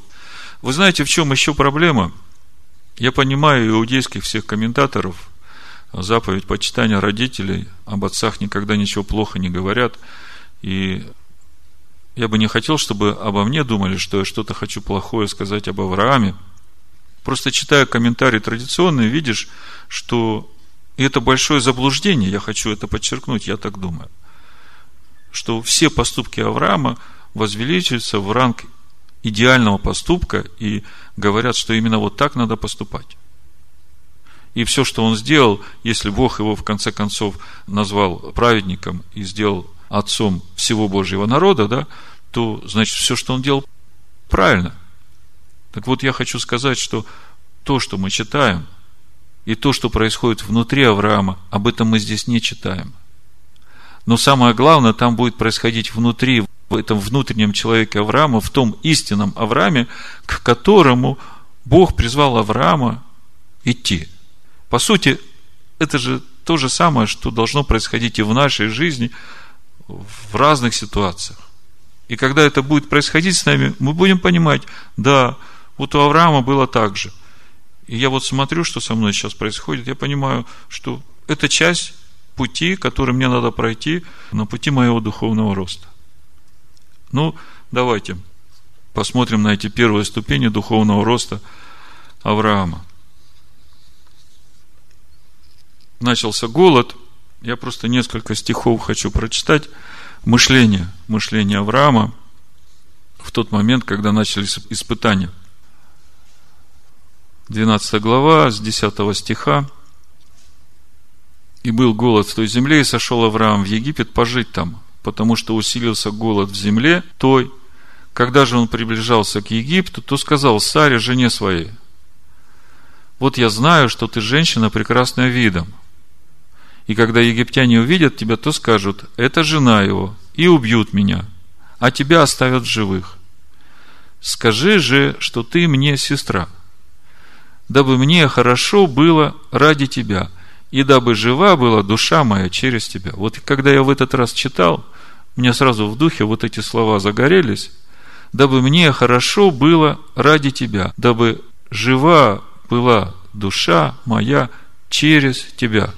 Вы знаете, в чем еще проблема? Я понимаю иудейских всех комментаторов, заповедь почитания родителей, об отцах никогда ничего плохо не говорят. И я бы не хотел, чтобы обо мне думали, что я что-то хочу плохое сказать об Аврааме. Просто читая комментарии традиционные, видишь, что это большое заблуждение, я хочу это подчеркнуть, я так думаю, что все поступки Авраама возвеличиваются в ранг идеального поступка и говорят, что именно вот так надо поступать. И все, что он сделал, если Бог его в конце концов назвал праведником и сделал отцом всего Божьего народа, да, то значит все, что он делал, правильно. Так вот, я хочу сказать, что то, что мы читаем, и то, что происходит внутри Авраама, об этом мы здесь не читаем. Но самое главное, там будет происходить внутри, в этом внутреннем человеке Авраама, в том истинном Аврааме, к которому Бог призвал Авраама идти. По сути, это же то же самое, что должно происходить и в нашей жизни в разных ситуациях. И когда это будет происходить с нами, мы будем понимать, да, вот у Авраама было так же – и я вот смотрю, что со мной сейчас происходит, я понимаю, что это часть пути, который мне надо пройти на пути моего духовного роста. Ну, давайте посмотрим на эти первые ступени духовного роста Авраама. Начался голод. Я просто несколько стихов хочу прочитать. Мышление, мышление Авраама в тот момент, когда начались испытания – 12 глава, с 10 стиха. «И был голод в той земле, и сошел Авраам в Египет пожить там, потому что усилился голод в земле той. Когда же он приближался к Египту, то сказал Саре, жене своей, вот я знаю, что ты женщина прекрасная видом. И когда египтяне увидят тебя, то скажут, это жена его, и убьют меня, а тебя оставят живых. Скажи же, что ты мне сестра – дабы мне хорошо было ради тебя, и дабы жива была душа моя через тебя. Вот когда я в этот раз читал, мне сразу в духе вот эти слова загорелись, дабы мне хорошо было ради тебя, дабы жива была душа моя через тебя.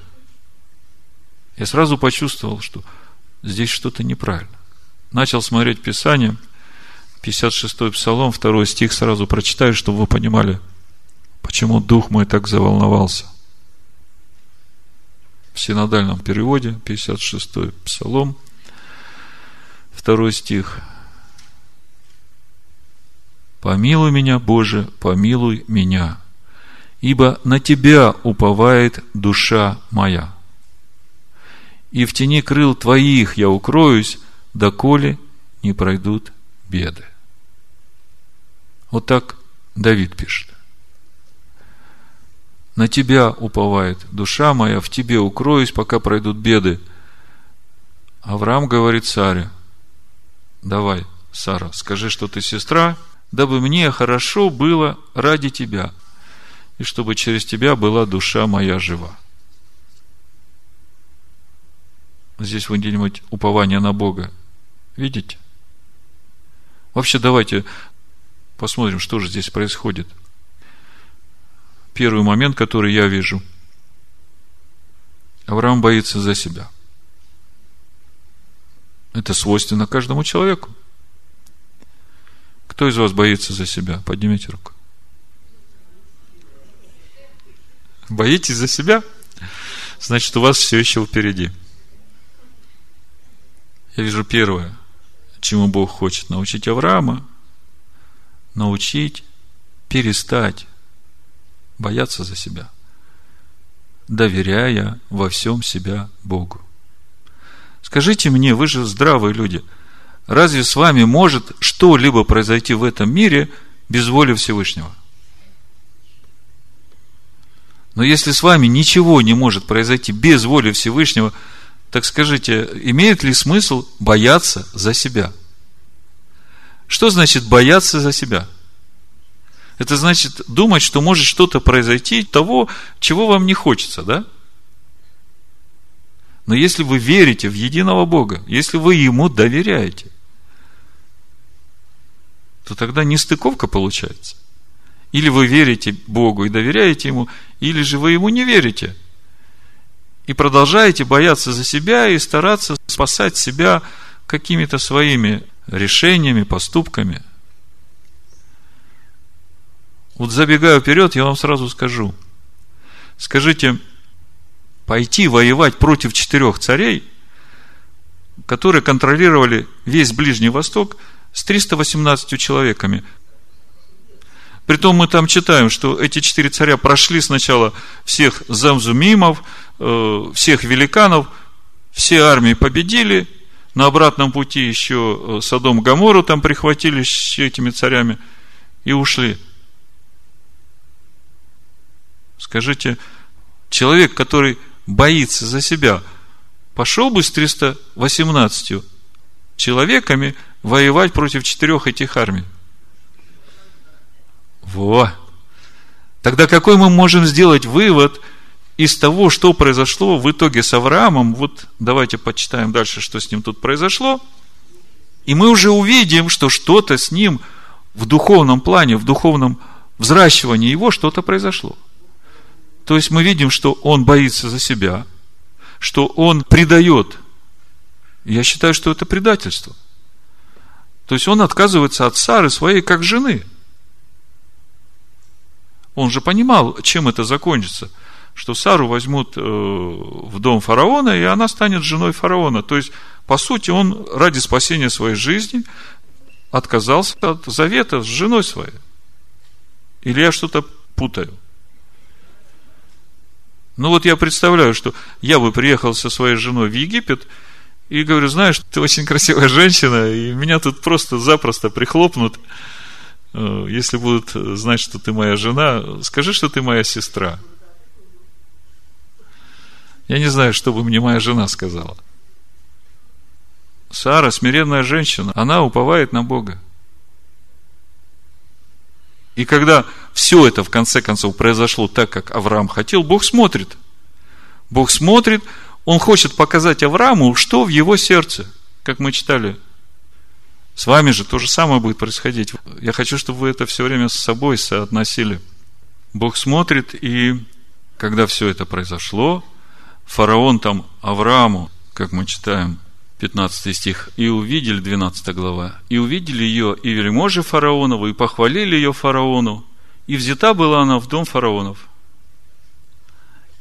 Я сразу почувствовал, что здесь что-то неправильно. Начал смотреть Писание, 56-й Псалом, 2 стих сразу прочитаю, чтобы вы понимали – Почему дух мой так заволновался? В синодальном переводе, 56-й Псалом, второй стих. «Помилуй меня, Боже, помилуй меня, ибо на Тебя уповает душа моя. И в тени крыл Твоих я укроюсь, доколе не пройдут беды». Вот так Давид пишет. На тебя уповает душа моя, в тебе укроюсь, пока пройдут беды. Авраам говорит Саре, давай, Сара, скажи, что ты сестра, дабы мне хорошо было ради тебя, и чтобы через тебя была душа моя жива. Здесь вы где-нибудь упование на Бога видите? Вообще, давайте посмотрим, что же здесь происходит – первый момент, который я вижу. Авраам боится за себя. Это свойственно каждому человеку. Кто из вас боится за себя? Поднимите руку. Боитесь за себя? Значит, у вас все еще впереди. Я вижу первое, чему Бог хочет научить Авраама, научить перестать бояться за себя, доверяя во всем себя Богу. Скажите мне, вы же здравые люди, разве с вами может что-либо произойти в этом мире без воли Всевышнего? Но если с вами ничего не может произойти без воли Всевышнего, так скажите, имеет ли смысл бояться за себя? Что значит бояться за себя? Это значит думать, что может что-то произойти того, чего вам не хочется, да? Но если вы верите в единого Бога, если вы Ему доверяете, то тогда нестыковка получается. Или вы верите Богу и доверяете Ему, или же вы Ему не верите. И продолжаете бояться за себя и стараться спасать себя какими-то своими решениями, поступками. Вот забегая вперед, я вам сразу скажу. Скажите, пойти воевать против четырех царей, которые контролировали весь Ближний Восток с 318 человеками. Притом мы там читаем, что эти четыре царя прошли сначала всех замзумимов, всех великанов, все армии победили, на обратном пути еще э, Содом Гамору там прихватили с этими царями и ушли. Скажите, человек, который боится за себя, пошел бы с 318 человеками воевать против четырех этих армий? Во! Тогда какой мы можем сделать вывод из того, что произошло в итоге с Авраамом? Вот давайте почитаем дальше, что с ним тут произошло. И мы уже увидим, что что-то с ним в духовном плане, в духовном взращивании его что-то произошло. То есть мы видим, что он боится за себя, что он предает. Я считаю, что это предательство. То есть он отказывается от Сары своей как жены. Он же понимал, чем это закончится. Что Сару возьмут э, в дом фараона, и она станет женой фараона. То есть, по сути, он ради спасения своей жизни отказался от завета с женой своей. Или я что-то путаю? Ну вот я представляю, что я бы приехал со своей женой в Египет и говорю, знаешь, ты очень красивая женщина, и меня тут просто запросто прихлопнут, э, если будут знать, что ты моя жена, скажи, что ты моя сестра. Я не знаю, что бы мне моя жена сказала. Сара, смиренная женщина, она уповает на Бога. И когда все это в конце концов произошло так, как Авраам хотел, Бог смотрит. Бог смотрит, Он хочет показать Аврааму, что в его сердце, как мы читали. С вами же то же самое будет происходить. Я хочу, чтобы вы это все время с собой соотносили. Бог смотрит, и когда все это произошло, фараон там Аврааму, как мы читаем, 15 стих. «И увидели», 12 глава, «и увидели ее и вельможи фараонову, и похвалили ее фараону, и взята была она в дом фараонов.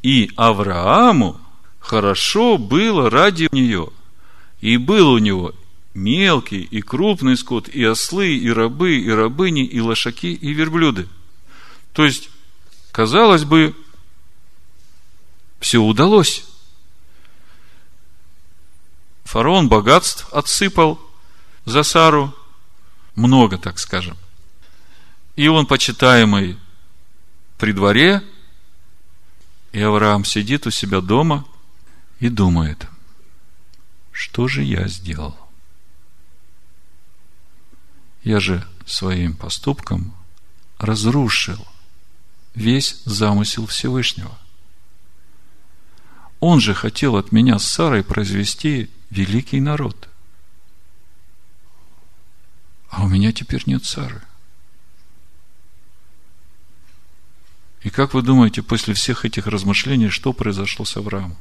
И Аврааму хорошо было ради нее, и был у него мелкий и крупный скот, и ослы, и рабы, и рабыни, и лошаки, и верблюды». То есть, казалось бы, все удалось. Фараон богатств отсыпал за Сару, много, так скажем. И он почитаемый при дворе, и Авраам сидит у себя дома и думает, что же я сделал? Я же своим поступком разрушил весь замысел Всевышнего. Он же хотел от меня с Сарой произвести великий народ. А у меня теперь нет Сары. И как вы думаете, после всех этих размышлений, что произошло с Авраамом?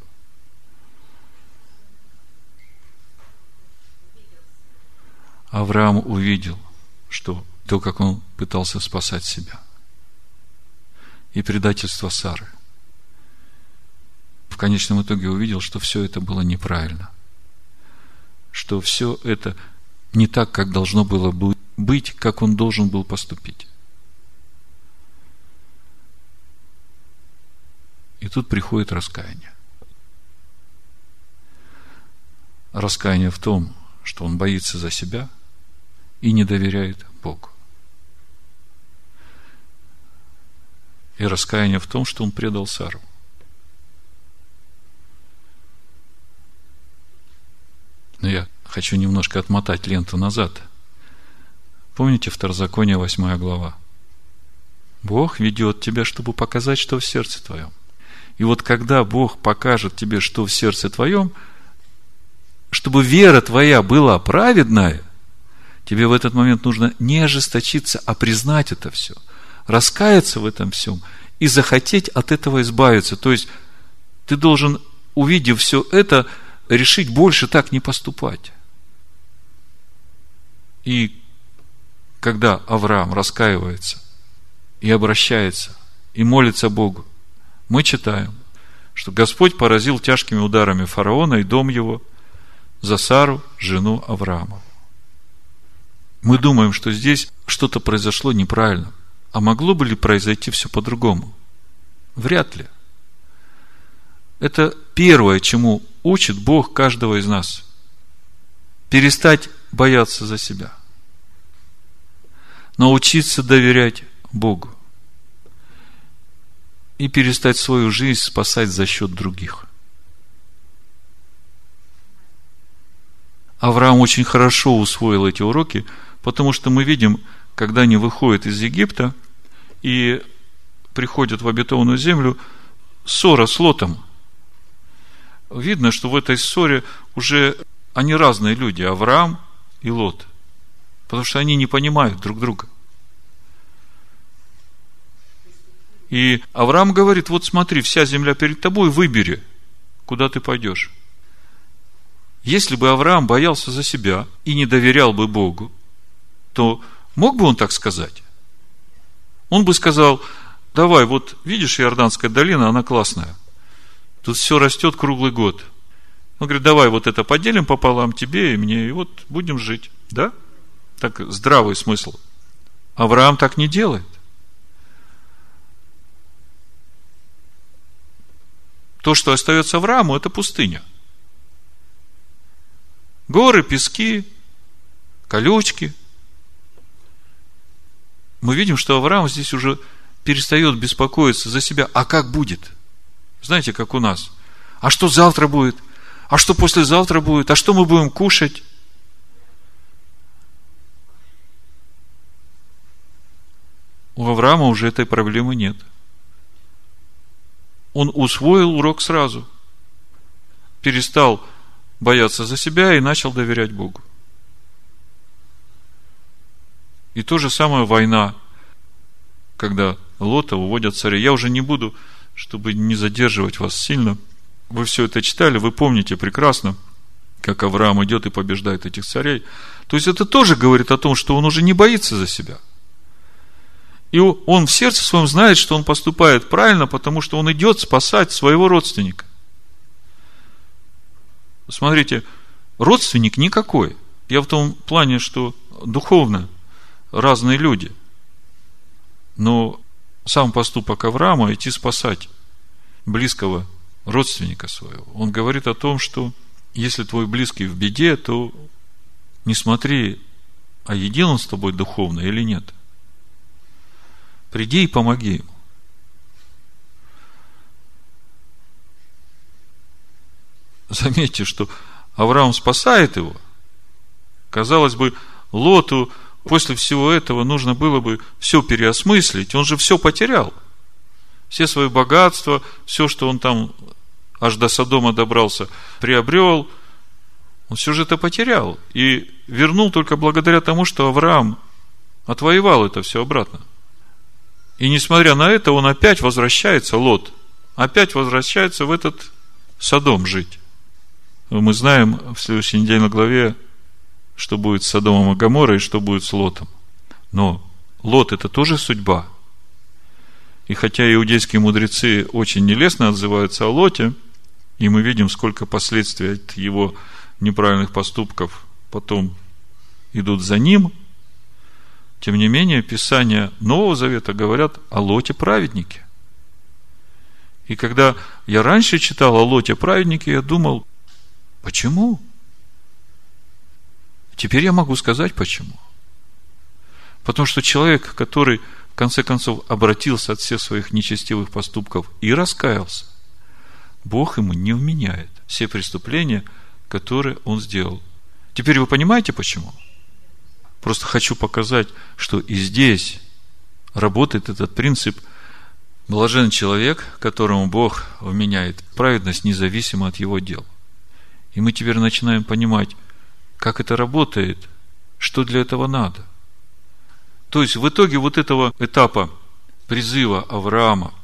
Авраам увидел, что то, как он пытался спасать себя, и предательство Сары. В конечном итоге увидел, что все это было неправильно что все это не так, как должно было быть, как он должен был поступить. И тут приходит раскаяние. Раскаяние в том, что он боится за себя и не доверяет Богу. И раскаяние в том, что он предал Сару. Но я хочу немножко отмотать ленту назад. Помните Второзаконие, 8 глава? Бог ведет тебя, чтобы показать, что в сердце твоем. И вот когда Бог покажет тебе, что в сердце твоем, чтобы вера твоя была праведная, тебе в этот момент нужно не ожесточиться, а признать это все, раскаяться в этом всем и захотеть от этого избавиться. То есть, ты должен, увидев все это, решить больше так не поступать. И когда Авраам раскаивается и обращается, и молится Богу, мы читаем, что Господь поразил тяжкими ударами фараона и дом его за Сару, жену Авраама. Мы думаем, что здесь что-то произошло неправильно. А могло бы ли произойти все по-другому? Вряд ли. Это первое, чему учит Бог каждого из нас. Перестать бояться за себя. Научиться доверять Богу и перестать свою жизнь спасать за счет других. Авраам очень хорошо усвоил эти уроки, потому что мы видим, когда они выходят из Египта и приходят в обетованную землю, ссора с Лотом. Видно, что в этой ссоре уже они разные люди, Авраам и Лот, потому что они не понимают друг друга. И Авраам говорит, вот смотри, вся земля перед тобой, выбери, куда ты пойдешь. Если бы Авраам боялся за себя и не доверял бы Богу, то мог бы он так сказать? Он бы сказал, давай, вот видишь, Иорданская долина, она классная. Тут все растет круглый год. Он говорит, давай вот это поделим пополам тебе и мне, и вот будем жить. Да? Так здравый смысл. Авраам так не делает. То, что остается Аврааму, это пустыня. Горы, пески, колючки. Мы видим, что Авраам здесь уже перестает беспокоиться за себя. А как будет? Знаете, как у нас. А что завтра будет? А что послезавтра будет? А что мы будем кушать? У Авраама уже этой проблемы нет – он усвоил урок сразу. Перестал бояться за себя и начал доверять Богу. И то же самое война, когда Лота уводят царя. Я уже не буду, чтобы не задерживать вас сильно. Вы все это читали, вы помните прекрасно, как Авраам идет и побеждает этих царей. То есть это тоже говорит о том, что он уже не боится за себя – и он в сердце своем знает, что он поступает правильно, потому что он идет спасать своего родственника. Смотрите, родственник никакой. Я в том плане, что духовно разные люди. Но сам поступок Авраама идти спасать близкого родственника своего. Он говорит о том, что если твой близкий в беде, то не смотри, а един он с тобой духовно или нет – Приди и помоги ему. Заметьте, что Авраам спасает его. Казалось бы, Лоту после всего этого нужно было бы все переосмыслить. Он же все потерял. Все свои богатства, все, что он там аж до Содома добрался, приобрел. Он все же это потерял. И вернул только благодаря тому, что Авраам отвоевал это все обратно. И несмотря на это, он опять возвращается, Лот, опять возвращается в этот Содом жить. Мы знаем в следующей недельной главе, что будет с Содомом и Гаморой, и что будет с Лотом. Но Лот – это тоже судьба. И хотя иудейские мудрецы очень нелестно отзываются о Лоте, и мы видим, сколько последствий от его неправильных поступков потом идут за ним – тем не менее, Писания Нового Завета говорят о Лоте праведнике. И когда я раньше читал о Лоте праведнике, я думал, почему? Теперь я могу сказать, почему. Потому что человек, который в конце концов обратился от всех своих нечестивых поступков и раскаялся, Бог ему не вменяет все преступления, которые он сделал. Теперь вы понимаете, почему? Просто хочу показать, что и здесь работает этот принцип Блажен человек, которому Бог вменяет праведность независимо от его дел. И мы теперь начинаем понимать, как это работает, что для этого надо. То есть в итоге вот этого этапа призыва Авраама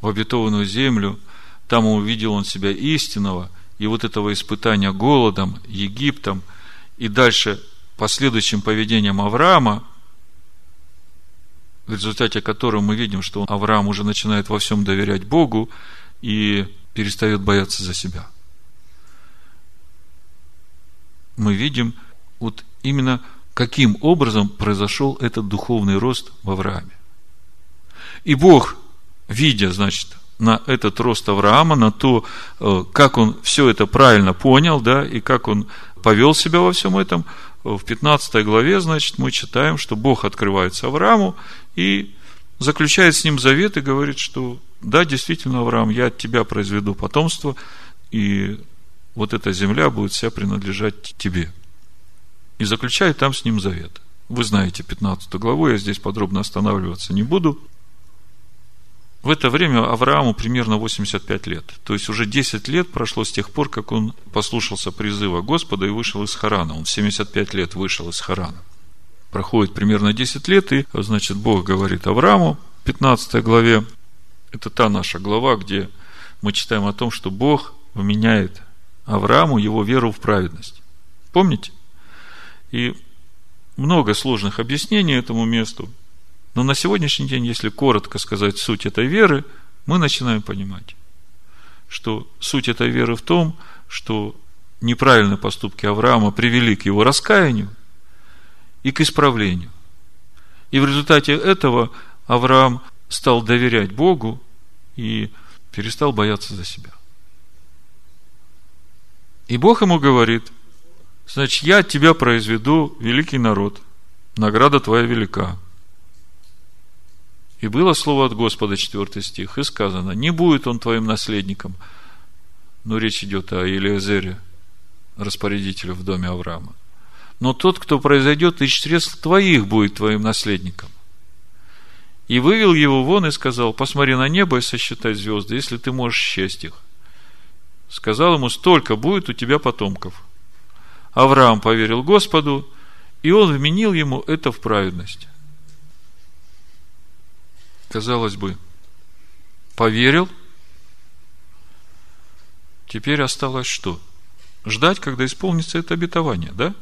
в обетованную землю, там увидел он себя истинного, и вот этого испытания голодом, Египтом, и дальше последующим поведением Авраама – в результате которого мы видим, что Авраам уже начинает во всем доверять Богу и перестает бояться за себя. Мы видим вот именно каким образом произошел этот духовный рост в Аврааме. И Бог, видя, значит, на этот рост Авраама, на то, э, как он все это правильно понял, да, и как он повел себя во всем этом, в 15 главе, значит, мы читаем, что Бог открывается Аврааму и заключает с ним завет и говорит, что да, действительно, Авраам, я от тебя произведу потомство, и вот эта земля будет вся принадлежать тебе. И заключает там с ним завет. Вы знаете 15 главу, я здесь подробно останавливаться не буду. В это время Аврааму примерно 85 лет. То есть уже 10 лет прошло с тех пор, как он послушался призыва Господа и вышел из Харана. Он в 75 лет вышел из Харана. Проходит примерно 10 лет, и, значит, Бог говорит Аврааму, 15 главе, это та наша глава, где мы читаем о том, что Бог вменяет Аврааму его веру в праведность. Помните? И много сложных объяснений этому месту. Но на сегодняшний день, если коротко сказать суть этой веры, мы начинаем понимать, что суть этой веры в том, что неправильные поступки Авраама привели к его раскаянию и к исправлению. И в результате этого Авраам стал доверять Богу и перестал бояться за себя. И Бог ему говорит, значит, я от тебя произведу великий народ, награда твоя велика. И было слово от Господа, 4 стих, и сказано, не будет он твоим наследником. Но речь идет о Елиазере, распорядителе в доме Авраама. Но тот, кто произойдет из чресл твоих, будет твоим наследником. И вывел его вон и сказал, посмотри на небо и сосчитай звезды, если ты можешь счесть их. Сказал ему, столько будет у тебя потомков. Авраам поверил Господу, и он вменил ему это в праведность казалось бы, поверил, теперь осталось что? Ждать, когда исполнится это обетование, да?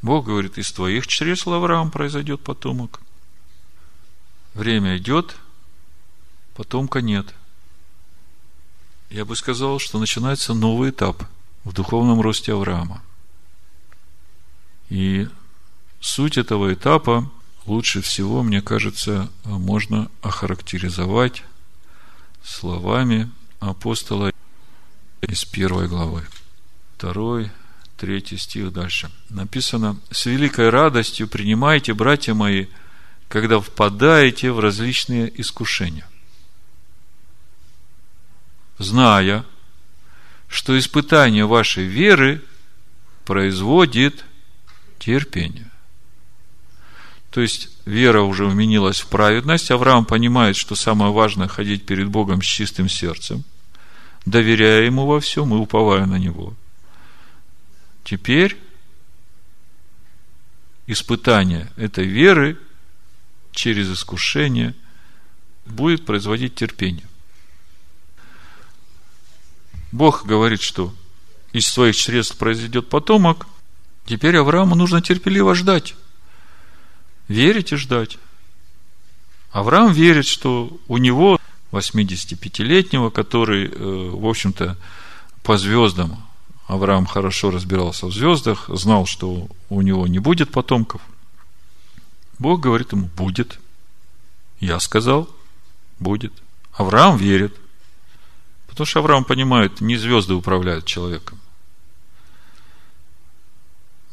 Бог говорит, из твоих чресл Авраам произойдет потомок. Время идет, потомка нет. Я бы сказал, что начинается новый этап в духовном росте Авраама. И суть этого этапа лучше всего, мне кажется, можно охарактеризовать словами апостола из первой главы. Второй, третий стих дальше. Написано, с великой радостью принимайте, братья мои, когда впадаете в различные искушения. Зная, что испытание вашей веры производит терпение. То есть вера уже вменилась в праведность. Авраам понимает, что самое важное ходить перед Богом с чистым сердцем, доверяя Ему во всем и уповая на Него. Теперь испытание этой веры через искушение будет производить терпение. Бог говорит, что из своих средств произойдет потомок, теперь Аврааму нужно терпеливо ждать верить и ждать. Авраам верит, что у него 85-летнего, который, э, в общем-то, по звездам, Авраам хорошо разбирался в звездах, знал, что у него не будет потомков. Бог говорит ему, будет. Я сказал, будет. Авраам верит. Потому что Авраам понимает, не звезды управляют человеком.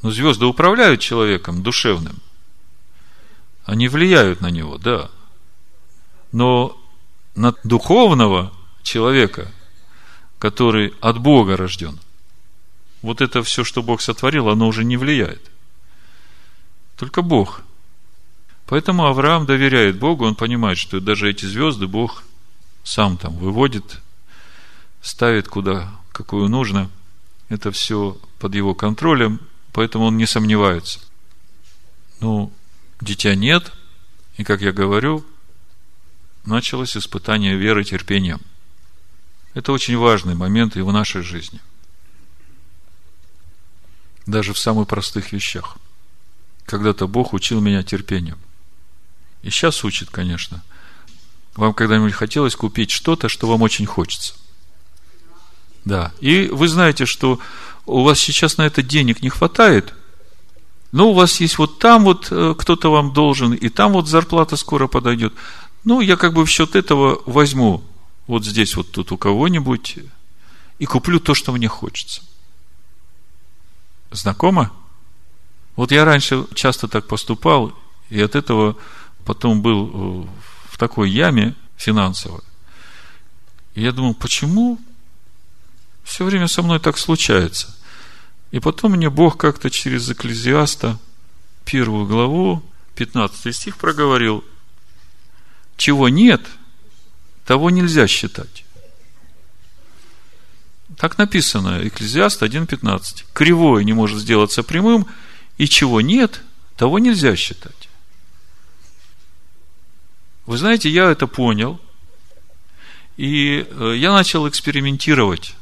Но звезды управляют человеком душевным – они влияют на него, да. Но на духовного человека, который от Бога рожден, вот это все, что Бог сотворил, оно уже не влияет. Только Бог. Поэтому Авраам доверяет Богу, он понимает, что даже эти звезды Бог сам там выводит, ставит куда, какую нужно. Это все под его контролем, поэтому он не сомневается. Ну, дитя нет, и, как я говорю, началось испытание веры терпением. Это очень важный момент и в нашей жизни. Даже в самых простых вещах. Когда-то Бог учил меня терпению. И сейчас учит, конечно. Вам когда-нибудь хотелось купить что-то, что вам очень хочется? Да. И вы знаете, что у вас сейчас на это денег не хватает, но у вас есть вот там вот э, кто-то вам должен, и там вот зарплата скоро подойдет. Ну, я как бы в счет этого возьму вот здесь вот тут у кого-нибудь и куплю то, что мне хочется. Знакомо? Вот я раньше часто так поступал, и от этого потом был э, в такой яме финансовой. И я думал, почему все время со мной так случается? И потом мне Бог как-то через Экклезиаста, первую главу, 15 стих проговорил, чего нет, того нельзя считать. Так написано, Экклезиаст 1.15. Кривое не может сделаться прямым, и чего нет, того нельзя считать. Вы знаете, я это понял, и э, я начал экспериментировать.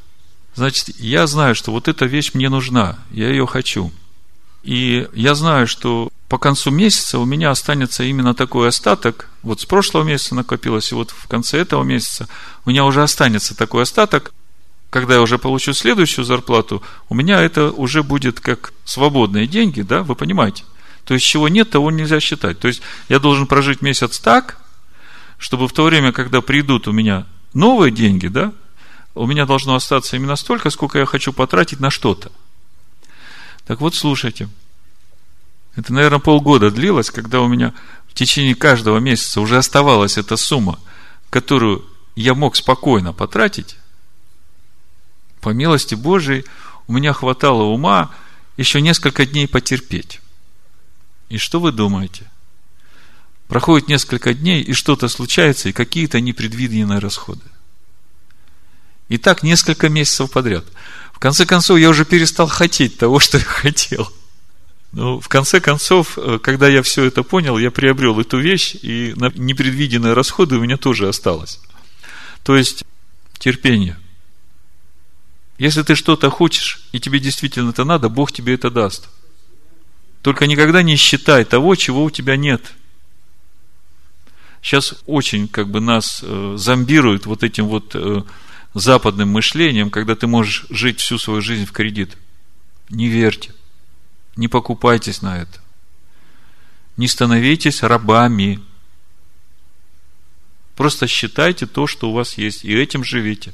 Значит, я знаю, что вот эта вещь мне нужна, я ее хочу. И я знаю, что по концу месяца у меня останется именно такой остаток. Вот с прошлого месяца накопилось, и вот в конце этого месяца у меня уже останется такой остаток. Когда я уже получу следующую зарплату, у меня это уже будет как свободные деньги, да, вы понимаете? То есть, чего нет, того нельзя считать. То есть, я должен прожить месяц так, чтобы в то время, когда придут у меня новые деньги, да, у меня должно остаться именно столько, сколько я хочу потратить на что-то. Так вот, слушайте. Это, наверное, полгода длилось, когда у меня в течение каждого месяца уже оставалась эта сумма, которую я мог спокойно потратить. По милости Божией у меня хватало ума еще несколько дней потерпеть. И что вы думаете? Проходит несколько дней, и что-то случается, и какие-то непредвиденные расходы. И так несколько месяцев подряд. В конце концов, я уже перестал хотеть того, что я хотел. Но в конце концов, э, когда я все это понял, я приобрел эту вещь, и на непредвиденные расходы у меня тоже осталось. То есть, терпение. Если ты что-то хочешь, и тебе действительно это надо, Бог тебе это даст. Только никогда не считай того, чего у тебя нет – Сейчас очень как бы нас э, зомбируют вот этим вот э, западным мышлением, когда ты можешь жить всю свою жизнь в кредит. Не верьте. Не покупайтесь на это. Не становитесь рабами. Просто считайте то, что у вас есть, и этим живите.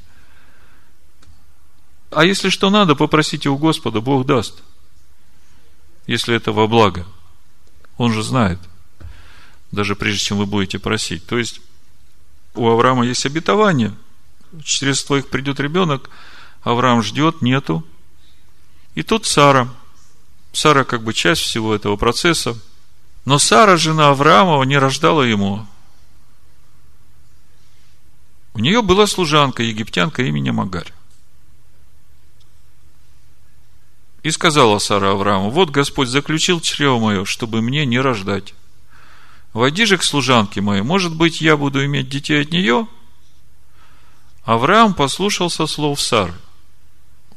А если что надо, попросите у Господа, Бог даст. Если это во благо. Он же знает – даже прежде чем вы будете просить. То есть, у Авраама есть обетование. Через твоих придет ребенок, Авраам ждет, нету. И тут Сара. Сара как бы часть всего этого процесса. Но Сара, жена Авраамова, не рождала ему. У нее была служанка, египтянка именем Агарь. И сказала Сара Аврааму, вот Господь заключил чрево мое, чтобы мне не рождать. Войди же к служанке моей, может быть, я буду иметь детей от нее? Авраам послушался слов Сары.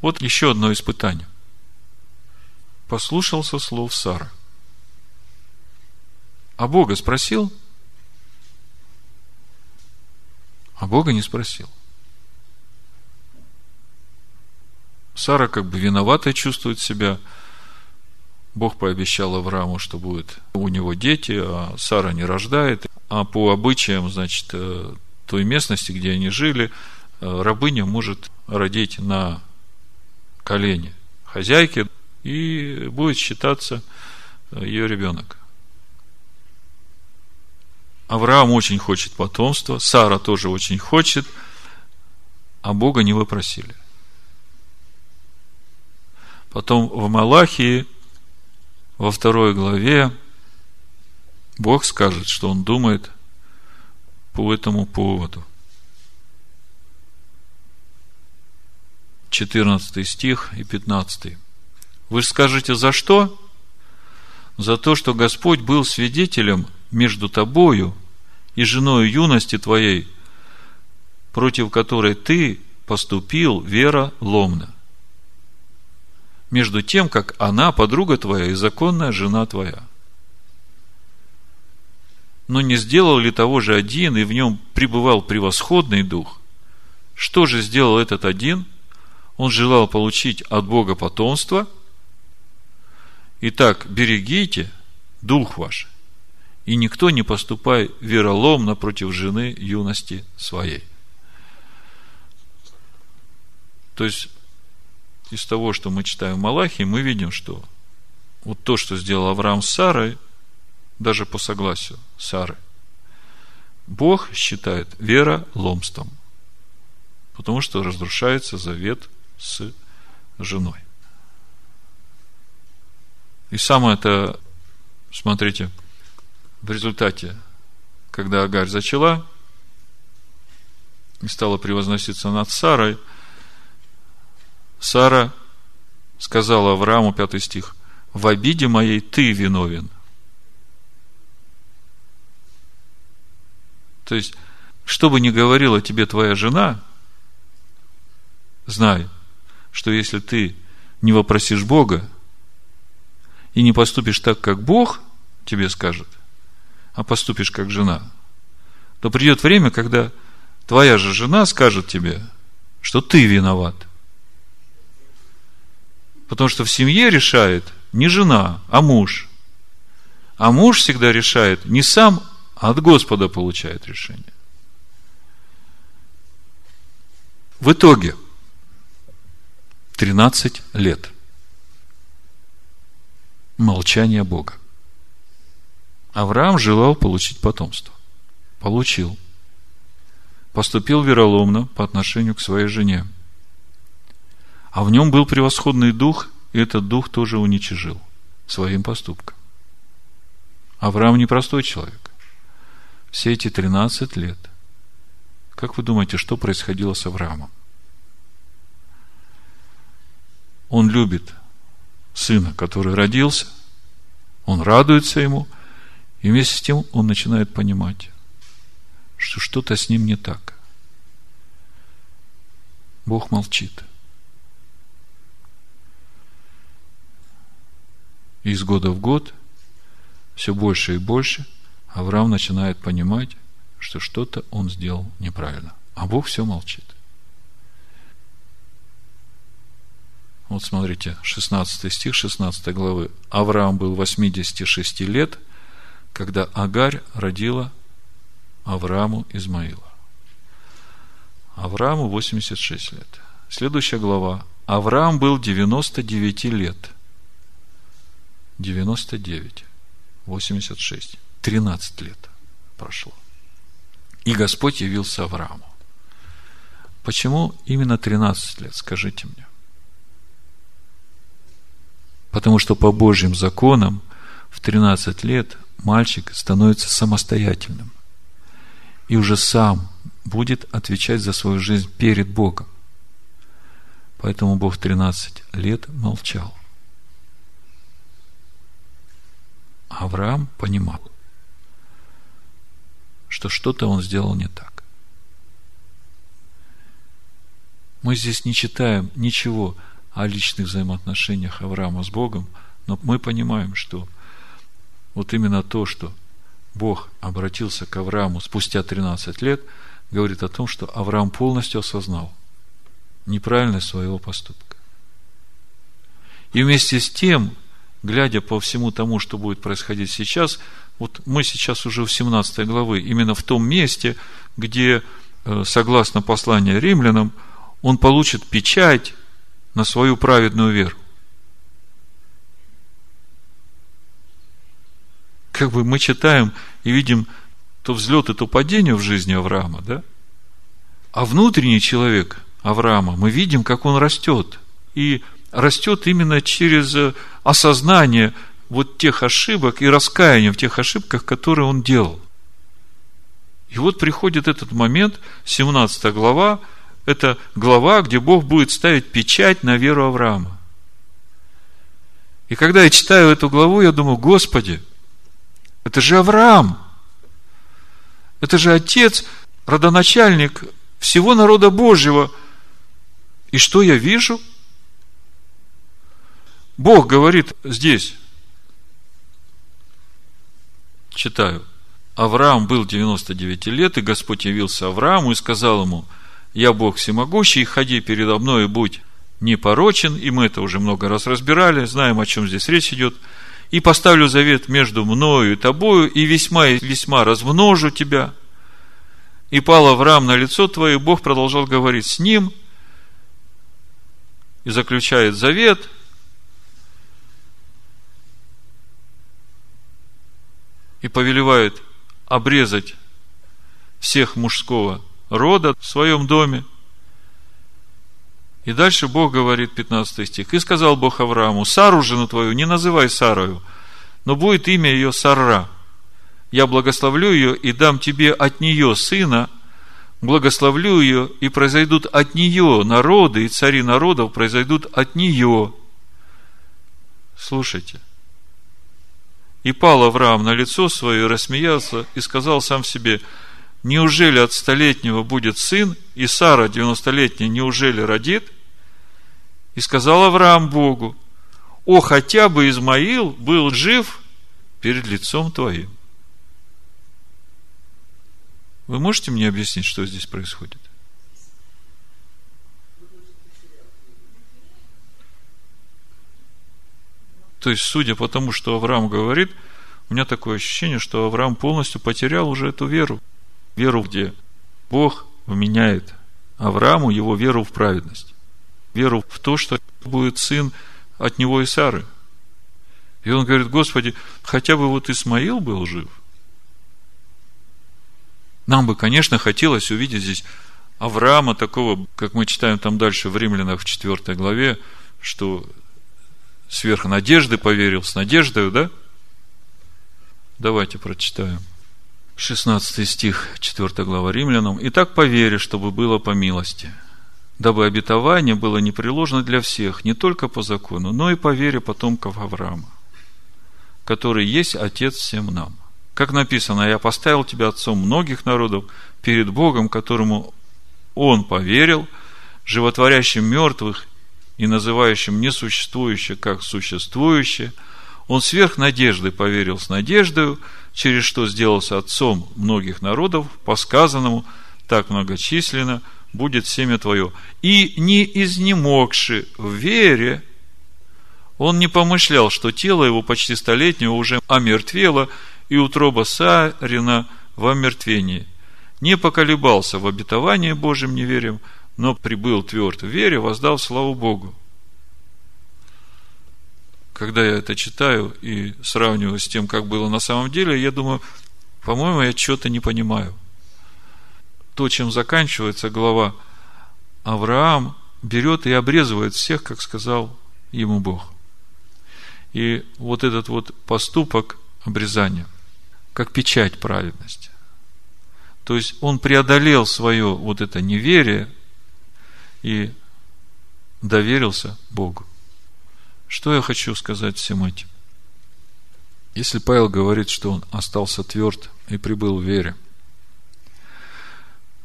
Вот еще одно испытание. Послушался слов Сары. А Бога спросил? А Бога не спросил. Сара как бы виновата чувствует себя – Бог пообещал Аврааму, что будет у него дети, а Сара не рождает. А по обычаям, значит, э, той местности, где они жили, рабыня может родить на колени хозяйки, и будет считаться ее ребенок. Авраам очень хочет потомства, Сара тоже очень хочет, а Бога не вопросили. Потом в Малахии во второй главе Бог скажет, что Он думает по этому поводу. 14 стих и 15. Вы же скажете, за что? За то, что Господь был свидетелем между тобою и женой юности твоей, против которой ты поступил вера ломно. Между тем, как она подруга твоя и законная жена твоя. Но не сделал ли того же один, и в нем пребывал превосходный дух? Что же сделал этот один? Он желал получить от Бога потомство. Итак, берегите дух ваш, и никто не поступай вероломно против жены юности своей. То есть, из того, что мы читаем в Малахии, мы видим, что вот то, что сделал Авраам с Сарой, даже по согласию Сары, Бог считает вера ломством, потому что разрушается завет с женой. И самое это, смотрите, в результате, когда Агарь зачала и стала превозноситься над Сарой – Сара сказала Аврааму, пятый стих, в обиде моей ты виновен. То есть, что бы ни говорила тебе твоя жена, знай, что если ты не вопросишь Бога и не поступишь так, как Бог тебе скажет, а поступишь как жена, то придет время, когда твоя же жена скажет тебе, что ты виноват – Потому что в семье решает не жена, а муж. А муж всегда решает не сам, а от Господа получает решение. В итоге 13 лет молчания Бога. Авраам желал получить потомство. Получил. Поступил вероломно по отношению к своей жене – а в нем был превосходный дух, и этот дух тоже уничижил своим поступком. Авраам непростой человек. Все эти 13 лет. Как вы думаете, что происходило с Авраамом? Он любит сына, который родился, он радуется ему, и вместе с тем он начинает понимать, что что-то с ним не так. Бог молчит. Из года в год все больше и больше Авраам начинает понимать, что что-то он сделал неправильно. А Бог все молчит. Вот смотрите, 16 стих 16 главы. Авраам был 86 лет, когда Агарь родила Аврааму Измаила. Аврааму 86 лет. Следующая глава. Авраам был 99 лет – 99, 86, 13 лет прошло. И Господь явился Аврааму. Почему именно 13 лет, скажите мне? Потому что по Божьим законам в 13 лет мальчик становится самостоятельным. И уже сам будет отвечать за свою жизнь перед Богом. Поэтому Бог 13 лет молчал. Авраам понимал, что что-то он сделал не так. Мы здесь не читаем ничего о личных взаимоотношениях Авраама с Богом, но мы понимаем, что вот именно то, что Бог обратился к Аврааму спустя 13 лет, говорит о том, что Авраам полностью осознал неправильность своего поступка. И вместе с тем глядя по всему тому, что будет происходить сейчас, вот мы сейчас уже в 17 главы, именно в том месте, где, э, согласно посланию римлянам, он получит печать на свою праведную веру. Как бы мы читаем и видим то взлет и то падение в жизни Авраама, да? А внутренний человек Авраама, мы видим, как он растет. И растет именно через осознание вот тех ошибок и раскаяния в тех ошибках, которые он делал. И вот приходит этот момент, 17 глава, это глава, где Бог будет ставить печать на веру Авраама. И когда я читаю эту главу, я думаю, Господи, это же Авраам. Это же отец, родоначальник всего народа Божьего. И что я вижу? Бог говорит здесь, читаю, Авраам был 99 лет, и Господь явился Аврааму и сказал ему, я Бог всемогущий, ходи передо мной и будь непорочен, и мы это уже много раз разбирали, знаем, о чем здесь речь идет, и поставлю завет между мною и тобою, и весьма и весьма размножу тебя. И пал Авраам на лицо твое, и Бог продолжал говорить с ним, и заключает завет – и повелевает обрезать всех мужского рода в своем доме. И дальше Бог говорит, 15 стих, «И сказал Бог Аврааму, Сару, жену твою, не называй Сарою, но будет имя ее Сара. Я благословлю ее и дам тебе от нее сына, благословлю ее, и произойдут от нее народы, и цари народов произойдут от нее». Слушайте – и пал Авраам на лицо свое, рассмеялся, и сказал сам себе, неужели от столетнего будет сын, и Сара, девяностолетняя, неужели родит? И сказал Авраам Богу, о, хотя бы Измаил был жив перед лицом твоим. Вы можете мне объяснить, что здесь происходит? То есть, судя по тому, что Авраам говорит, у меня такое ощущение, что Авраам полностью потерял уже эту веру. Веру, где Бог вменяет Аврааму его веру в праведность. Веру в то, что будет сын от него и Сары. И он говорит, Господи, хотя бы вот Исмаил был жив. Нам бы, конечно, хотелось увидеть здесь Авраама такого, как мы читаем там дальше в Римлянах в 4 главе, что сверх надежды поверил, с надеждой, да? Давайте прочитаем. 16 стих, 4 глава Римлянам. «Итак, по вере, чтобы было по милости, дабы обетование было непреложно для всех, не только по закону, но и по вере потомков Авраама, который есть Отец всем нам. Как написано, я поставил тебя отцом многих народов перед Богом, которому он поверил, животворящим мертвых и называющим несуществующее как существующее, он сверх надежды поверил с надеждою, через что сделался отцом многих народов, по сказанному, так многочисленно будет семя твое. И не изнемогши в вере, он не помышлял, что тело его почти столетнего уже омертвело, и утроба Сарина в омертвении. Не поколебался в обетовании Божьим неверием, но прибыл тверд в вере, воздал славу Богу. Когда я это читаю и сравниваю с тем, как было на самом деле, я думаю, по-моему, я что-то не понимаю. То, чем заканчивается глава, Авраам берет и обрезывает всех, как сказал ему Бог. И вот этот вот поступок обрезания, как печать праведности. То есть он преодолел свое вот это неверие, и доверился Богу. Что я хочу сказать всем этим? Если Павел говорит, что он остался тверд и прибыл в вере,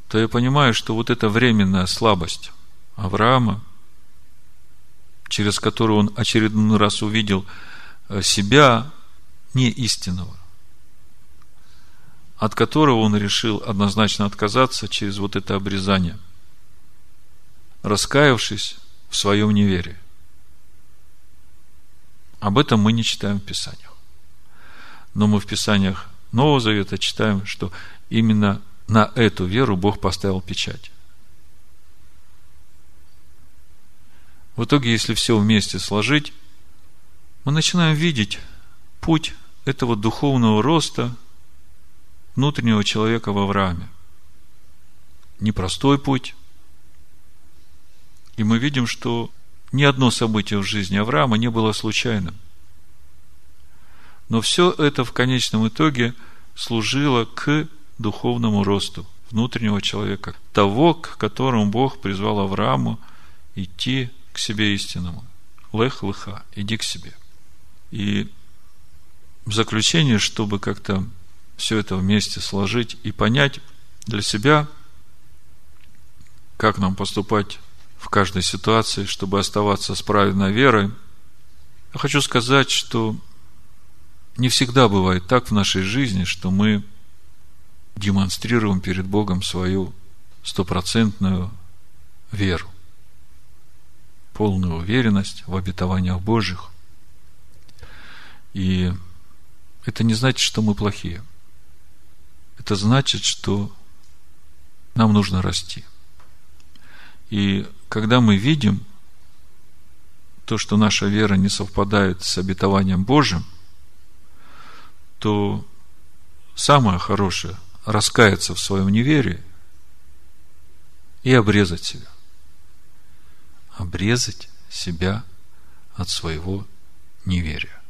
то я понимаю, что вот эта временная слабость Авраама, через которую он очередной раз увидел э, себя не истинного, от которого он решил однозначно отказаться через вот это обрезание – раскаявшись в своем неверии. Об этом мы не читаем в Писаниях. Но мы в Писаниях Нового Завета читаем, что именно на эту веру Бог поставил печать. В итоге, если все вместе сложить, мы начинаем видеть путь этого духовного роста внутреннего человека в Аврааме. Непростой путь, и мы видим, что ни одно событие в жизни Авраама не было случайным. Но все это в конечном итоге служило к духовному росту внутреннего человека, того, к которому Бог призвал Аврааму идти к себе истинному. Лех лыха, иди к себе. И в заключение, чтобы как-то все это вместе сложить и понять для себя, как нам поступать в каждой ситуации, чтобы оставаться с правильной верой, я хочу сказать, что не всегда бывает так в нашей жизни, что мы демонстрируем перед Богом свою стопроцентную веру, полную уверенность в обетованиях Божьих. И это не значит, что мы плохие. Это значит, что нам нужно расти. И когда мы видим то, что наша вера не совпадает с обетованием Божьим, то самое хорошее – раскаяться в своем неверии и обрезать себя. Обрезать себя от своего неверия.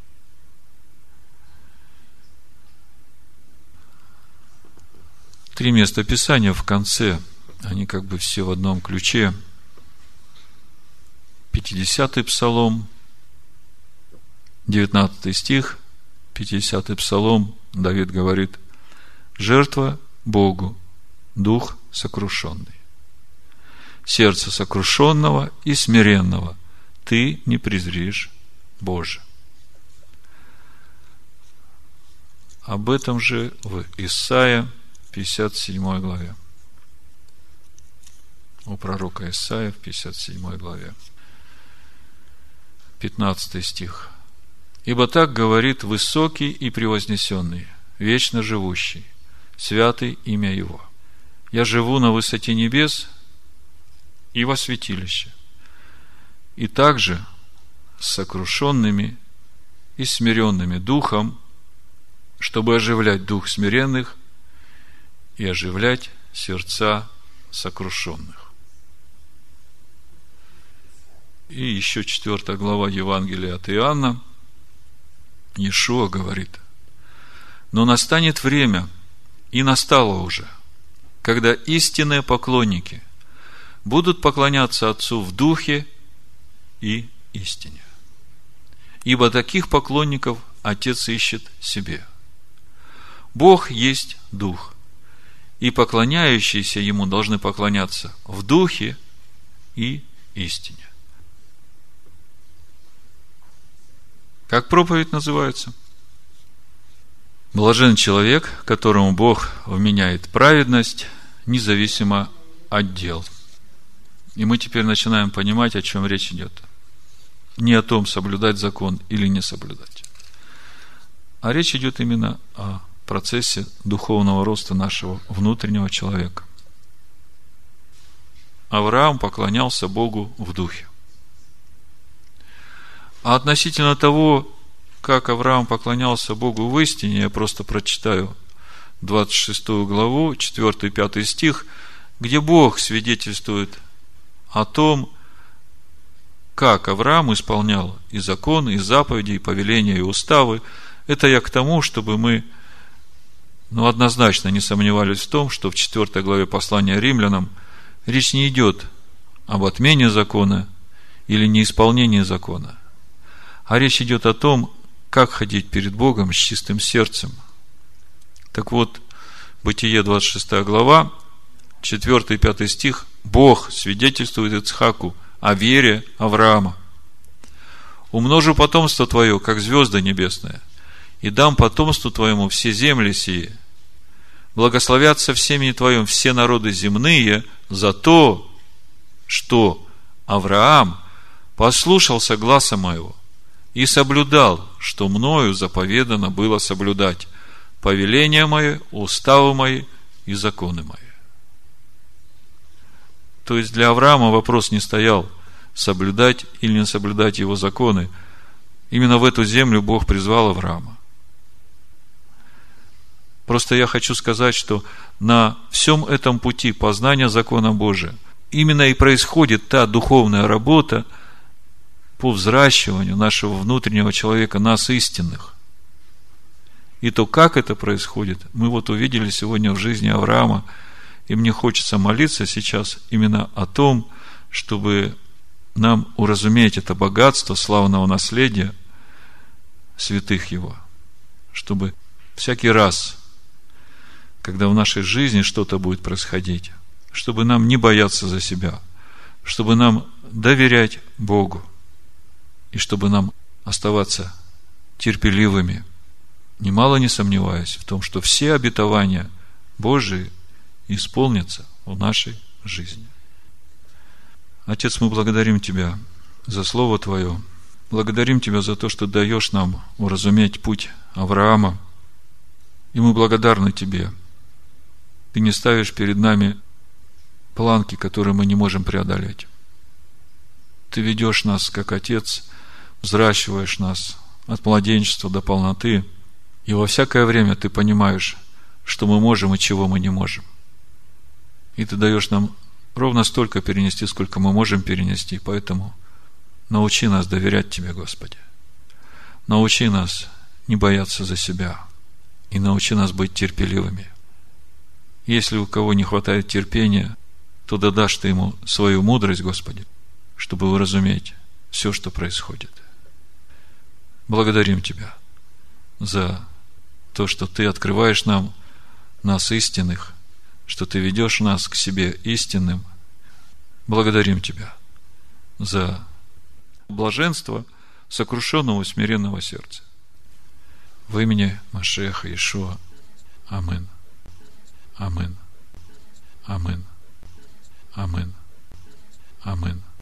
Три места Писания в конце, они как бы все в одном ключе. 50-й Псалом, 19 стих, 50-й Псалом, Давид говорит, жертва Богу, дух сокрушенный. Сердце сокрушенного и смиренного ты не презришь, Боже. Об этом же в Исаия 57 главе. У пророка Исаия в 57 главе. 15 стих. «Ибо так говорит высокий и превознесенный, вечно живущий, святый имя Его. Я живу на высоте небес и во святилище, и также с сокрушенными и смиренными духом, чтобы оживлять дух смиренных и оживлять сердца сокрушенных. И еще четвертая глава Евангелия от Иоанна. Иешуа говорит, но настанет время, и настало уже, когда истинные поклонники будут поклоняться Отцу в духе и истине. Ибо таких поклонников Отец ищет себе. Бог есть Дух, и поклоняющиеся ему должны поклоняться в духе и истине. Как проповедь называется? Блажен человек, которому Бог вменяет праведность, независимо от дел. И мы теперь начинаем понимать, о чем речь идет. Не о том, соблюдать закон или не соблюдать. А речь идет именно о процессе духовного роста нашего внутреннего человека. Авраам поклонялся Богу в духе. А относительно того, как Авраам поклонялся Богу в истине, я просто прочитаю 26 главу, 4-5 стих, где Бог свидетельствует о том, как Авраам исполнял и законы, и заповеди, и повеления, и уставы. Это я к тому, чтобы мы но однозначно не сомневались в том, что в 4 главе послания римлянам речь не идет об отмене закона или неисполнении закона, а речь идет о том, как ходить перед Богом с чистым сердцем. Так вот, Бытие 26 глава, 4 и 5 стих, Бог свидетельствует Ицхаку о вере Авраама. «Умножу потомство твое, как звезды небесные, и дам потомству твоему все земли сии, благословятся в семени Твоем все народы земные за то, что Авраам послушался гласа моего и соблюдал, что мною заповедано было соблюдать повеления мои, уставы мои и законы мои. То есть для Авраама вопрос не стоял соблюдать или не соблюдать его законы. Именно в эту землю Бог призвал Авраама. Просто я хочу сказать, что на всем этом пути познания закона Божия именно и происходит та духовная работа по взращиванию нашего внутреннего человека, нас истинных. И то, как это происходит, мы вот увидели сегодня в жизни Авраама, и мне хочется молиться сейчас именно о том, чтобы нам уразуметь это богатство славного наследия святых его, чтобы всякий раз, когда в нашей жизни что-то будет происходить, чтобы нам не бояться за себя, чтобы нам доверять Богу, и чтобы нам оставаться терпеливыми, немало не сомневаясь в том, что все обетования Божии исполнятся в нашей жизни. Отец, мы благодарим Тебя за Слово Твое. Благодарим Тебя за то, что даешь нам уразуметь путь Авраама. И мы благодарны Тебе. Ты не ставишь перед нами планки, которые мы не можем преодолеть. Ты ведешь нас, как Отец, взращиваешь нас от младенчества до полноты. И во всякое время ты понимаешь, что мы можем и чего мы не можем. И ты даешь нам ровно столько перенести, сколько мы можем перенести. Поэтому научи нас доверять Тебе, Господи. Научи нас не бояться за себя. И научи нас быть терпеливыми. Если у кого не хватает терпения, то дадашь Ты ему свою мудрость, Господи, чтобы выразуметь все, что происходит. Благодарим Тебя за то, что Ты открываешь нам нас истинных, что Ты ведешь нас к себе истинным. Благодарим Тебя за блаженство сокрушенного смиренного сердца. В имени Машеха Ишуа. Амин. Амин. Амин. Амин. Амин.